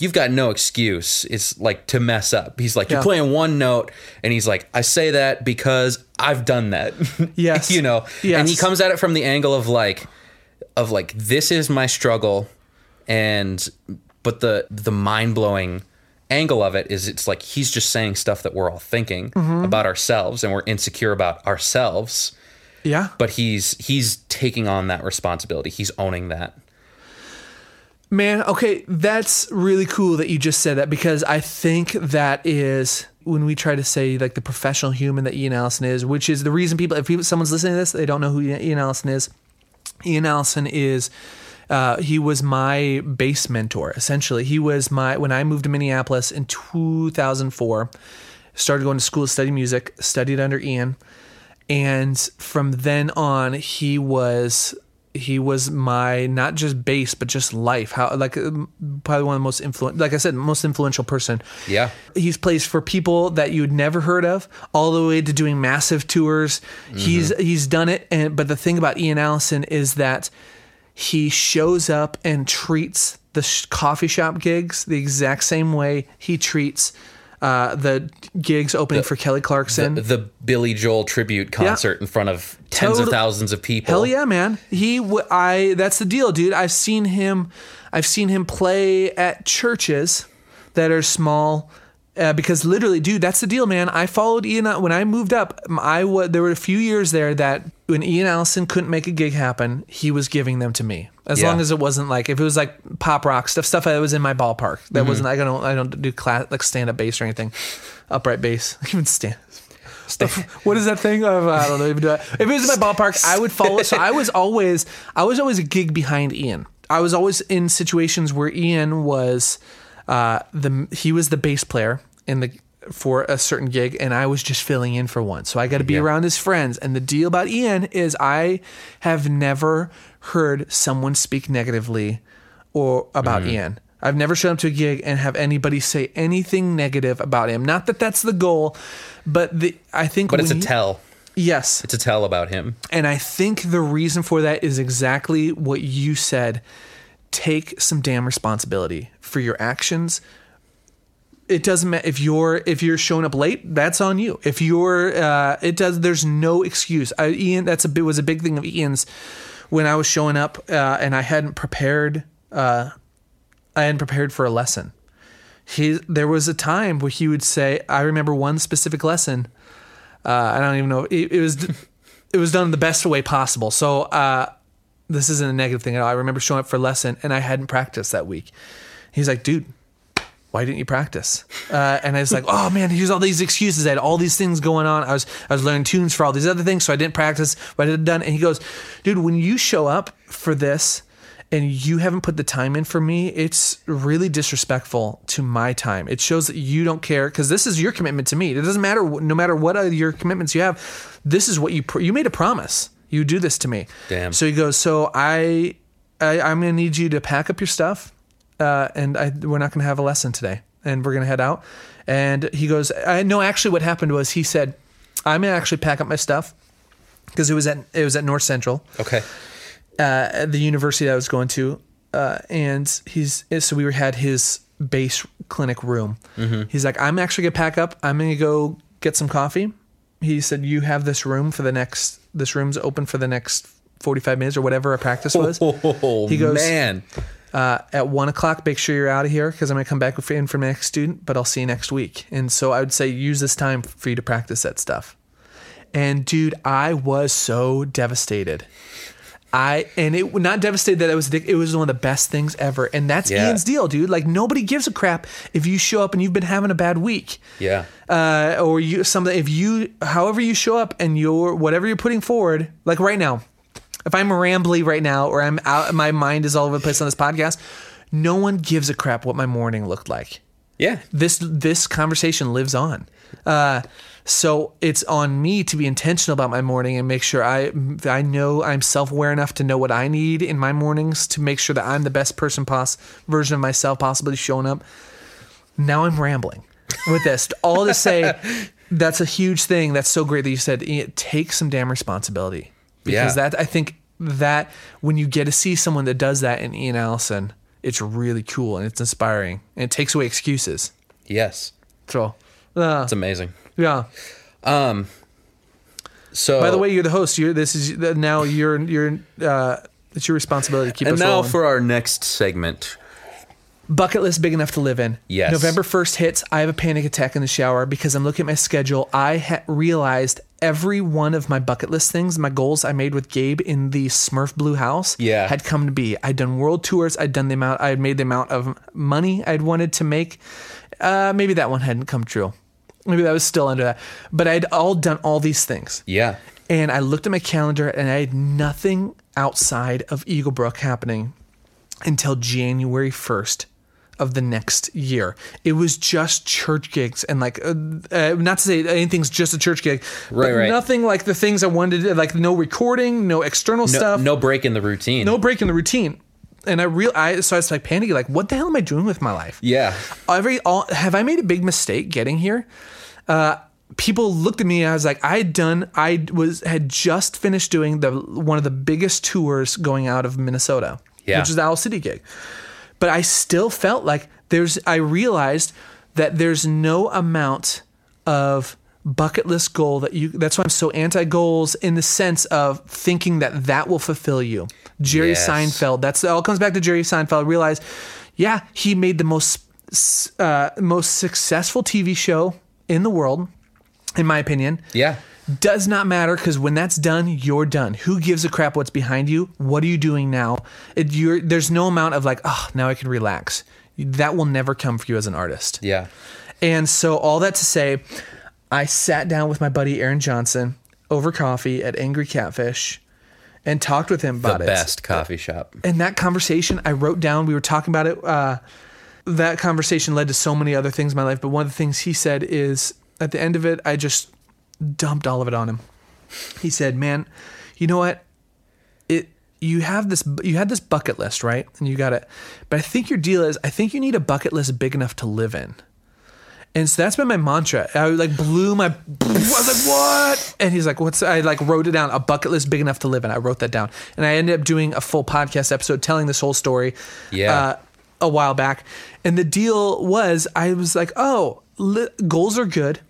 you've got no excuse it's like to mess up he's like you're playing one note and he's like i say that because i've done that Yes. you know Yes. and he comes at it from the angle of like of like this is my struggle and but the the mind-blowing angle of it is it's like he's just saying stuff that we're all thinking Mm-hmm. about ourselves and we're insecure about ourselves yeah. but he's he's taking on that responsibility he's owning that Man, okay, that's really cool that you just said that because I think that is when we try to say like the professional human that Ian Allison is, which is the reason people, if people, someone's listening to this, they don't know who Ian Allison is. Ian Allison is, uh, he was my bass mentor essentially. He was my when I moved to Minneapolis in 2004, started going to school to study music, studied under Ian, and from then on he was he was my not just bass but just life. How like um, probably one of the most influential like i said most influential person. Yeah. he's plays for people that you'd never heard of all the way to doing massive tours. He's he's done it and but the thing about ian allison is that he shows up and treats the sh- coffee shop gigs the exact same way he treats uh, the gigs opening for Kelly Clarkson. the Billy Joel tribute concert in front of tens of thousands of people. Hell yeah, man. He, w- I. That's the deal, dude. I've seen him. I've seen him play at churches that are small. Uh, because literally, dude, that's the deal, man. I followed Ian when I moved up. I wa- there were a few years there that when Ian Allison couldn't make a gig happen, he was giving them to me. As Yeah. long as it wasn't like if it was like pop rock stuff, stuff that was in my ballpark. That wasn't. I don't. I don't do class, like stand up bass or anything, upright bass. Even stand. Stuff. what is that thing? Of, I don't know. Even do it. If it was in my ballpark, I would follow. So I was always, I was always a gig behind Ian. I was always in situations where Ian was, uh, the he was the bass player in the for a certain gig, and I was just filling in for one. So I got to be Yeah. around his friends. And the deal about Ian is, I have never heard someone speak negatively or about Mm-hmm. Ian. I've never shown up to a gig and have anybody say anything negative about him. Not that that's the goal, but the I think But it's a tell. Yes, It's a tell about him. and I think the reason for that is exactly what you said. Take some damn responsibility for your actions. It doesn't matter if you're if you're showing up late. That's on you. If you're, uh, it does. There's no excuse. I, Ian, that's a bit was a big thing of Ian's when I was showing up uh, and I hadn't prepared. Uh, I hadn't prepared for a lesson. He there was a time where he would say, I remember one specific lesson. Uh, I don't even know. It, it was it was done the best way possible. So uh, this isn't a negative thing at all. I remember showing up for a lesson and I hadn't practiced that week. He's like, dude, why didn't you practice? Uh, and I was like, oh man, here's all these excuses. I had all these things going on. I was I was learning tunes for all these other things, so I didn't practice. But I had done. And he goes, dude, when you show up for this and you haven't put the time in for me, it's really disrespectful to my time. It shows that you don't care because this is your commitment to me. It doesn't matter no matter what other your commitments you have. This is what you pr- you made a promise. You do this to me. Damn. So he goes, so I, I I'm gonna need you to pack up your stuff, uh, and I we're not gonna have a lesson today. and we're gonna head out. And he goes, I know. Actually, what happened was he said, I'm gonna actually pack up my stuff because it was at it was at North Central Okay. uh, the university that I was going to, uh, and he's so we had his bass clinic room. He's like, I'm actually gonna pack up. I'm gonna go get some coffee. He said, you have this room for the next. This room's open for the next 45 minutes or whatever our practice was. Oh, He goes- man. Uh, at one o'clock, make sure you're out of here because I'm gonna come back with in for my next student. But I'll see you next week. And so I would say use this time for you to practice that stuff. And dude, I was so devastated. I and it not devastated that it was it was one of the best things ever. And that's Yeah. Ian's deal, dude. Like nobody gives a crap if you show up and you've been having a bad week. Yeah. Uh, or you something if you however you show up and you're whatever you're putting forward, like right now, if I'm rambly right now or I'm out my mind is all over the place on this podcast, no one gives a crap what my morning looked like Yeah. this this conversation lives on. Uh, so it's on me to be intentional about my morning and make sure I I know I'm self aware enough to know what I need in my mornings to make sure that I'm the best person pos version of myself possibly showing up. Now I'm rambling with this. All to say, that's a huge thing. That's so great that you said Ian, take some damn responsibility because Yeah. that I think that when you get to see someone that does that in Ian Allison, it's really cool and it's inspiring and it takes away excuses. Yes. So, uh, It's amazing. yeah. So By the way, you're the host. You're this is now you're you're uh, it's your responsibility to keep and us now rolling. for our next segment. bucket list big enough to live in. Yes. November first hits. I have a panic attack in the shower because I'm looking at my schedule. I ha- realized every one of my bucket list things, my goals I made with Gabe in the Smurf Blue House, Yeah. had come to be. I'd done world tours. I'd done the amount. I had made the amount of money I'd wanted to make. Uh, maybe that one hadn't come true. Maybe that was still under that. But I'd all done all these things. Yeah. And I looked at my calendar and I had nothing outside of Eagle Brook happening until January 1st of the next year. It was just church gigs and like, uh, uh, not to say anything's just a church gig, Right, but right. nothing like the things I wanted, to, like no recording, no external No, stuff, no break in the routine. no break in the routine. And I real, I so I was like panicking, like, what the hell am I doing with my life? Yeah. every all have I made a big mistake getting here? Uh, people looked at me. and I was like, I had done. I was had just finished doing the one of the biggest tours going out of Minnesota, Yeah. which is the Owl City gig. But I still felt like there's. I realized that there's no amount of bucket list goal that you. That's why I'm so anti goals in the sense of thinking that that will fulfill you. Jerry Yes. Seinfeld. That's all comes back to Jerry Seinfeld. Realize, yeah, he made the most uh, most successful TV show in the world, in my opinion. Yeah. Does not matter because when that's done, you're done. Who gives a crap what's behind you? What are you doing now? It, you're, there's no amount of like, oh, now I can relax. That will never come for you as an artist. Yeah. And so, all that to say, I sat down with my buddy Aaron Johnson over coffee at Angry Catfish and talked with him The about it best coffee shop. and that conversation I wrote down. We were talking about it. Uh, that conversation led to so many other things in my life. But one of the things he said is at the end of it, I just dumped all of it on him. He said, "Man, you know what? It you have this you had this bucket list, right? And you got it. But I think your deal is I think you need a bucket list big enough to live in." And so that's been my mantra. I like blew my. I was like, "What?" And he's like, "What's?" I like wrote it down. A bucket list big enough to live in. I wrote that down, and I ended up doing a full podcast episode telling this whole story. Yeah. Uh, a while back, and the deal was, I was like, "Oh, li- goals are good,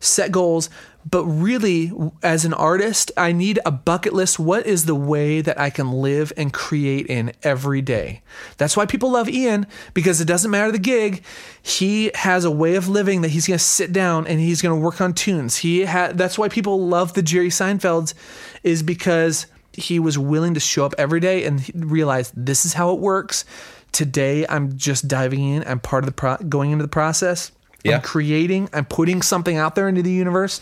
set goals." But really, as an artist, I need a bucket list. What is the way that I can live and create in every day? That's why people love Ian because it doesn't matter the gig. He has a way of living that he's going to sit down and he's going to work on tunes. He ha- that's why people love the Jerry Seinfelds is because he was willing to show up every day and realize this is how it works. Today, I'm just diving in. I'm part of the pro- going into the process. Yeah. I'm creating. I'm putting something out there into the universe.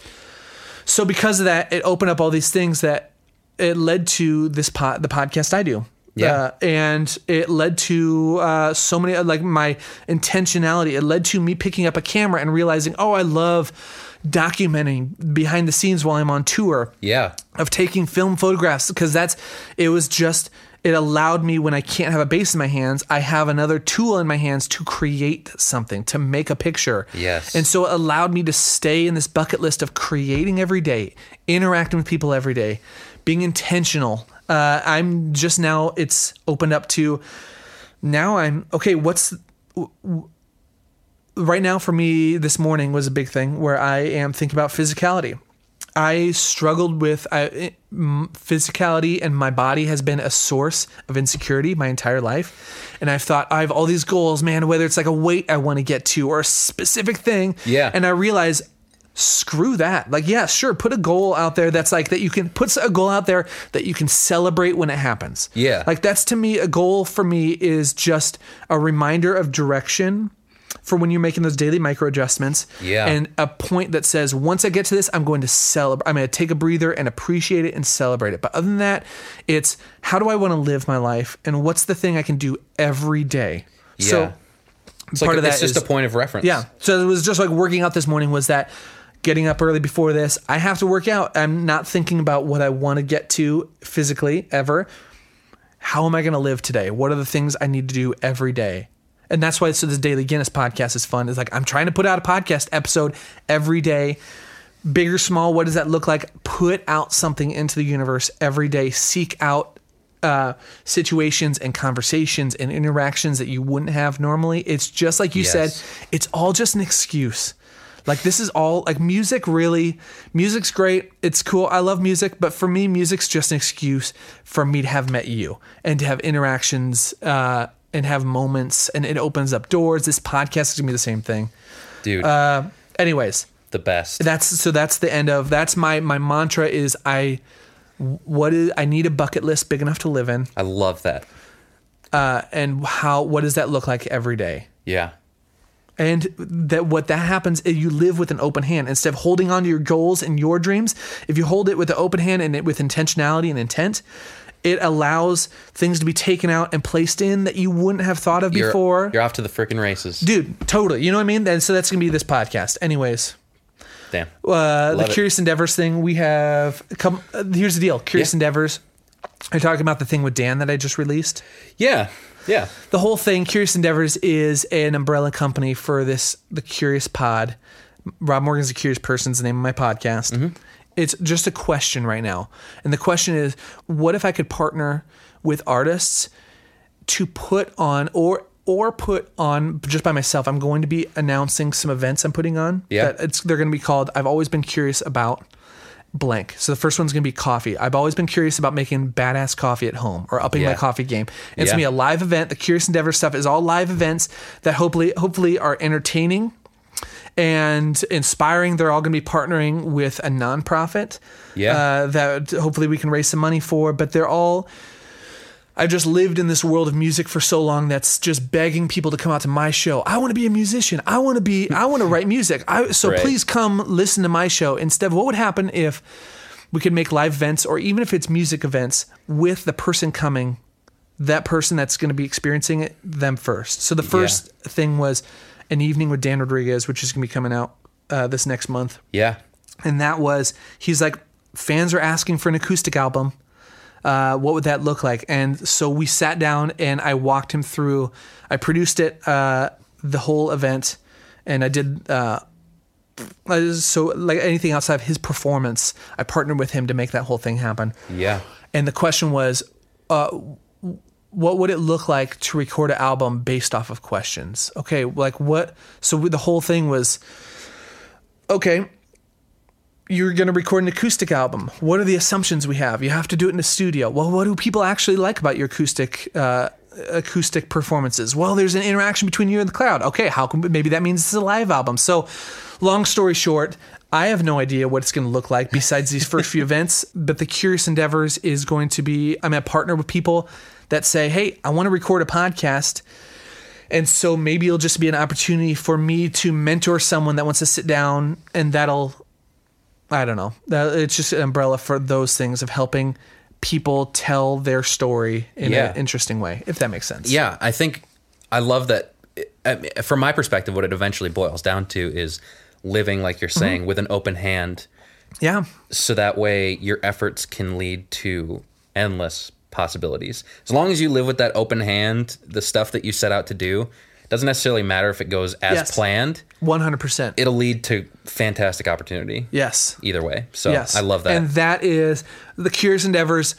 So because of that, it opened up all these things that it led to this pod, the podcast I do. Yeah. Uh, and it led to uh, so many like my intentionality. It led to me picking up a camera and realizing, oh, I love documenting behind the scenes while I'm on tour Yeah. of taking film photographs because that's it was just it allowed me when I can't have a bass in my hands, I have another tool in my hands to create something, to make a picture. Yes. And so it allowed me to stay in this bucket list of creating every day, interacting with people every day, being intentional. Uh, I'm just now, it's opened up to now I'm okay. What's right now for me this morning was a big thing where I am thinking about physicality. I struggled with I, m- physicality, and my body has been a source of insecurity my entire life. And I've thought I have all these goals, man. Whether it's like a weight I want to get to or a specific thing, Yeah. And I realize, screw that. Like, yeah, sure, put a goal out there that's like that you can put a goal out there that you can celebrate when it happens. Yeah. like that's to me a goal for me is just a reminder of direction for when you're making those daily micro adjustments. Yeah. And a point that says, once I get to this, I'm going to celebrate. I'm going to take a breather and appreciate it and celebrate it. But other than that, it's how do I want to live my life and what's the thing I can do every day? Yeah. So It's part like of that it's just is- a point of reference. yeah. So it was just like working out this morning was that getting up early before this, I have to work out. I'm not thinking about what I want to get to physically ever. How am I going to live today? What are the things I need to do every day? And that's why so this Daily Guinness podcast is fun. Is like I'm trying to put out a podcast episode every day. Big or small, what does that look like? Put out something into the universe every day. Seek out uh, situations and conversations and interactions that you wouldn't have normally. It's just like you Yes. said, it's all just an excuse. Like this is all like music really music's great. It's cool. I love music, but for me music's just an excuse for me to have met you and to have interactions uh and have moments and it opens up doors. This podcast is to be the same thing. dude, Uh anyways, the best. that's so that's the end of that's my my mantra is I what is I need a bucket list big enough to live in I love that. uh and how what does that look like every day? Yeah, And that what that happens is you live with an open hand instead of holding on to your goals and your dreams. If you hold it with an open hand and it with intentionality and intent, it allows things to be taken out and placed in that you wouldn't have thought of you're, before. you're off to the freaking races. Dude, totally. You know what I mean? And so that's gonna be this podcast. Anyways, Damn. uh, the it. Curious Endeavors thing we have. Come, uh, here's the deal. Curious Yeah. Endeavors. Are you talking about the thing with Dan that I just released? Yeah, yeah. the whole thing curious endeavors is an umbrella company for this the curious pod rob morgan's a curious person's the name of my podcast it's just a question right now and the question is what if i could partner with artists to put on or or put on just by myself i'm going to be announcing some events i'm putting on Yeah. that it's they're going to be called i've always been curious about blank. So the first one's going to be coffee. I've always been curious about making badass coffee at home or upping my coffee game. It's Yeah. going to be a live event. The Curious Endeavor stuff is all live events that hopefully hopefully are entertaining and inspiring. They're all going to be partnering with a nonprofit Yeah. uh, that hopefully we can raise some money for. But they're all. I've just lived in this world of music for so long that's just begging people to come out to my show. I want to be a musician. I want to be. I want to write music. I, so Right. please come listen to my show instead. What would happen if we could make live events, or even if it's music events, with the person coming, that person that's going to be experiencing it them first. So the first thing was an evening with Dan Rodriguez, which is going to be coming out uh, this next month. Yeah. and that was he's like fans are asking for an acoustic album. Uh, what would that look like? And so we sat down and i walked him through i produced it uh, the whole event. And i did uh, so like anything outside of his performance. I partnered with him to make that whole thing happen. Yeah. and the question was uh, what would it look like to record an album based off of questions? Okay like what so the whole thing was okay you're going to record an acoustic album. What are the assumptions we have? You have to do it in a studio. Well what do people actually like about your acoustic uh, acoustic performances? Well there's an interaction between you and the crowd. Okay how come maybe that means it's a live album. So long story short i have no idea what it's going to look like besides these first few events but the curious endeavors is going to be i'm going to partner with people that say hey i want to record a podcast and so maybe it'll just be an opportunity for me to mentor someone that wants to sit down and that'll I don't know. That- It's just an umbrella for those things of helping people tell their story in Yeah. an interesting way, if that makes sense. Yeah, I think I love that. From my perspective, what it eventually boils down to is living, like you're saying, mm-hmm. with an open hand, Yeah. so that way your efforts can lead to endless possibilities. As long as you live with that open hand, the stuff that you set out to do doesn't necessarily matter if it goes as Yes. planned. One hundred percent. It'll lead to fantastic opportunity. Yes. Either way. So Yes, I love that. And that is the Curious Endeavors.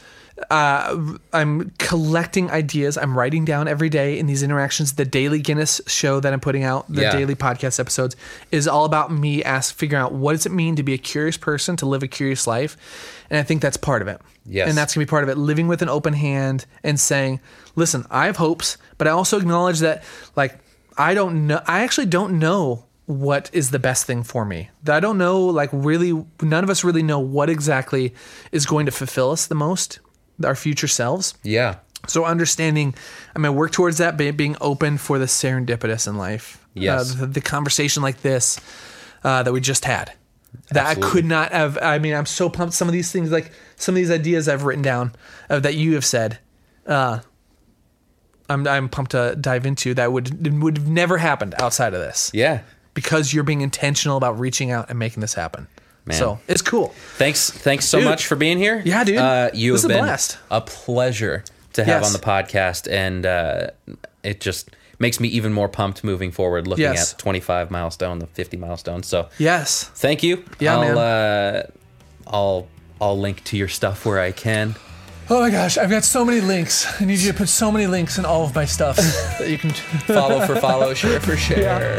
Uh, I'm collecting ideas. I'm writing down every day in these interactions. The daily Guinness show that I'm putting out, the Yeah. daily podcast episodes, is all about me ask figuring out what does it mean to be a curious person, to live a curious life, and I think that's part of it. Yes. and that's gonna be part of it. Living with an open hand and saying, "Listen, I have hopes, but I also acknowledge that, like, I don't know. I actually don't know." what is the best thing for me. That I don't know, like really, none of us really know what exactly is going to fulfill us the most, our future selves. yeah. So understanding, I mean, work towards that, be- being open for the serendipitous in life. Yes. Uh, the, the conversation like this uh, that we just had. That I could not have. I mean, I'm so pumped. Some of these things, like some of these ideas I've written down uh, that you have said, uh, I'm I'm pumped to dive into. That would would have never happened outside of this Yeah. because you're being intentional about reaching out and making this happen. Man. So it's cool. Thanks, thanks so Dude. much for being here. Yeah, dude. Uh, you This have is a been blast. a pleasure to have Yes. on the podcast, and uh, it just makes me even more pumped moving forward, looking Yes. at the 25 milestone, the 50 milestone. So Yes. thank you. Yeah, I'll, man. Uh, I'll I'll link to your stuff where I can. Oh my gosh, I've got so many links. I need you to put so many links in all of my stuff that you can. Follow for follow, share for share.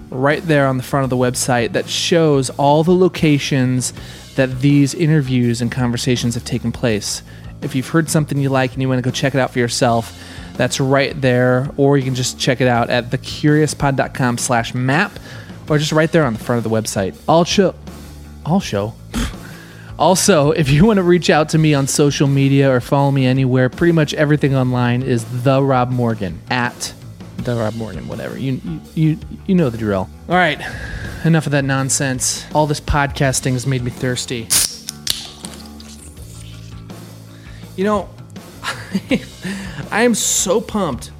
right there on the front of the website that shows all the locations that these interviews and conversations have taken place. If you've heard something you like and you want to go check it out for yourself, that's right there. Or you can just check it out at thecuriouspod.com slash map or just right there on the front of the website. I'll show. I'll show. Also, if you want to reach out to me on social media or follow me anywhere, pretty much everything online is the Rob Morgan at Rob Morgan, whatever. You you you, know the drill. All right, enough of that nonsense. All this podcasting has made me thirsty. You know, I am so pumped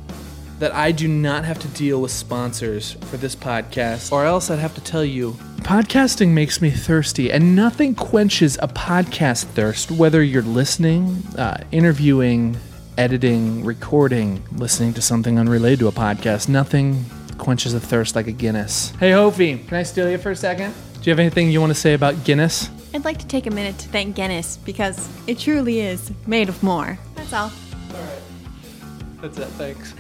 that I do not have to deal with sponsors for this podcast, or else I'd have to tell you podcasting makes me thirsty, and nothing quenches a podcast thirst, whether you're listening, uh, interviewing, editing, recording, listening to something unrelated to a podcast. Nothing quenches a thirst like a Guinness. Hey, Hofi, can I steal you for a second? Do you have anything you want to say about Guinness? I'd like to take a minute to thank Guinness because it truly is made of more. That's all. That's it. Thanks.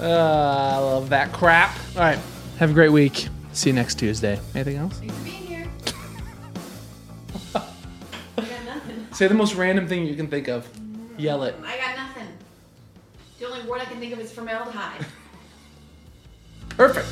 uh, I love that crap. All right. Have a great week. See you next Tuesday. Anything else? Thanks for being here. Say the most random thing you can think of. Yell it. I got nothing. The only word I can think of is formaldehyde. Perfect.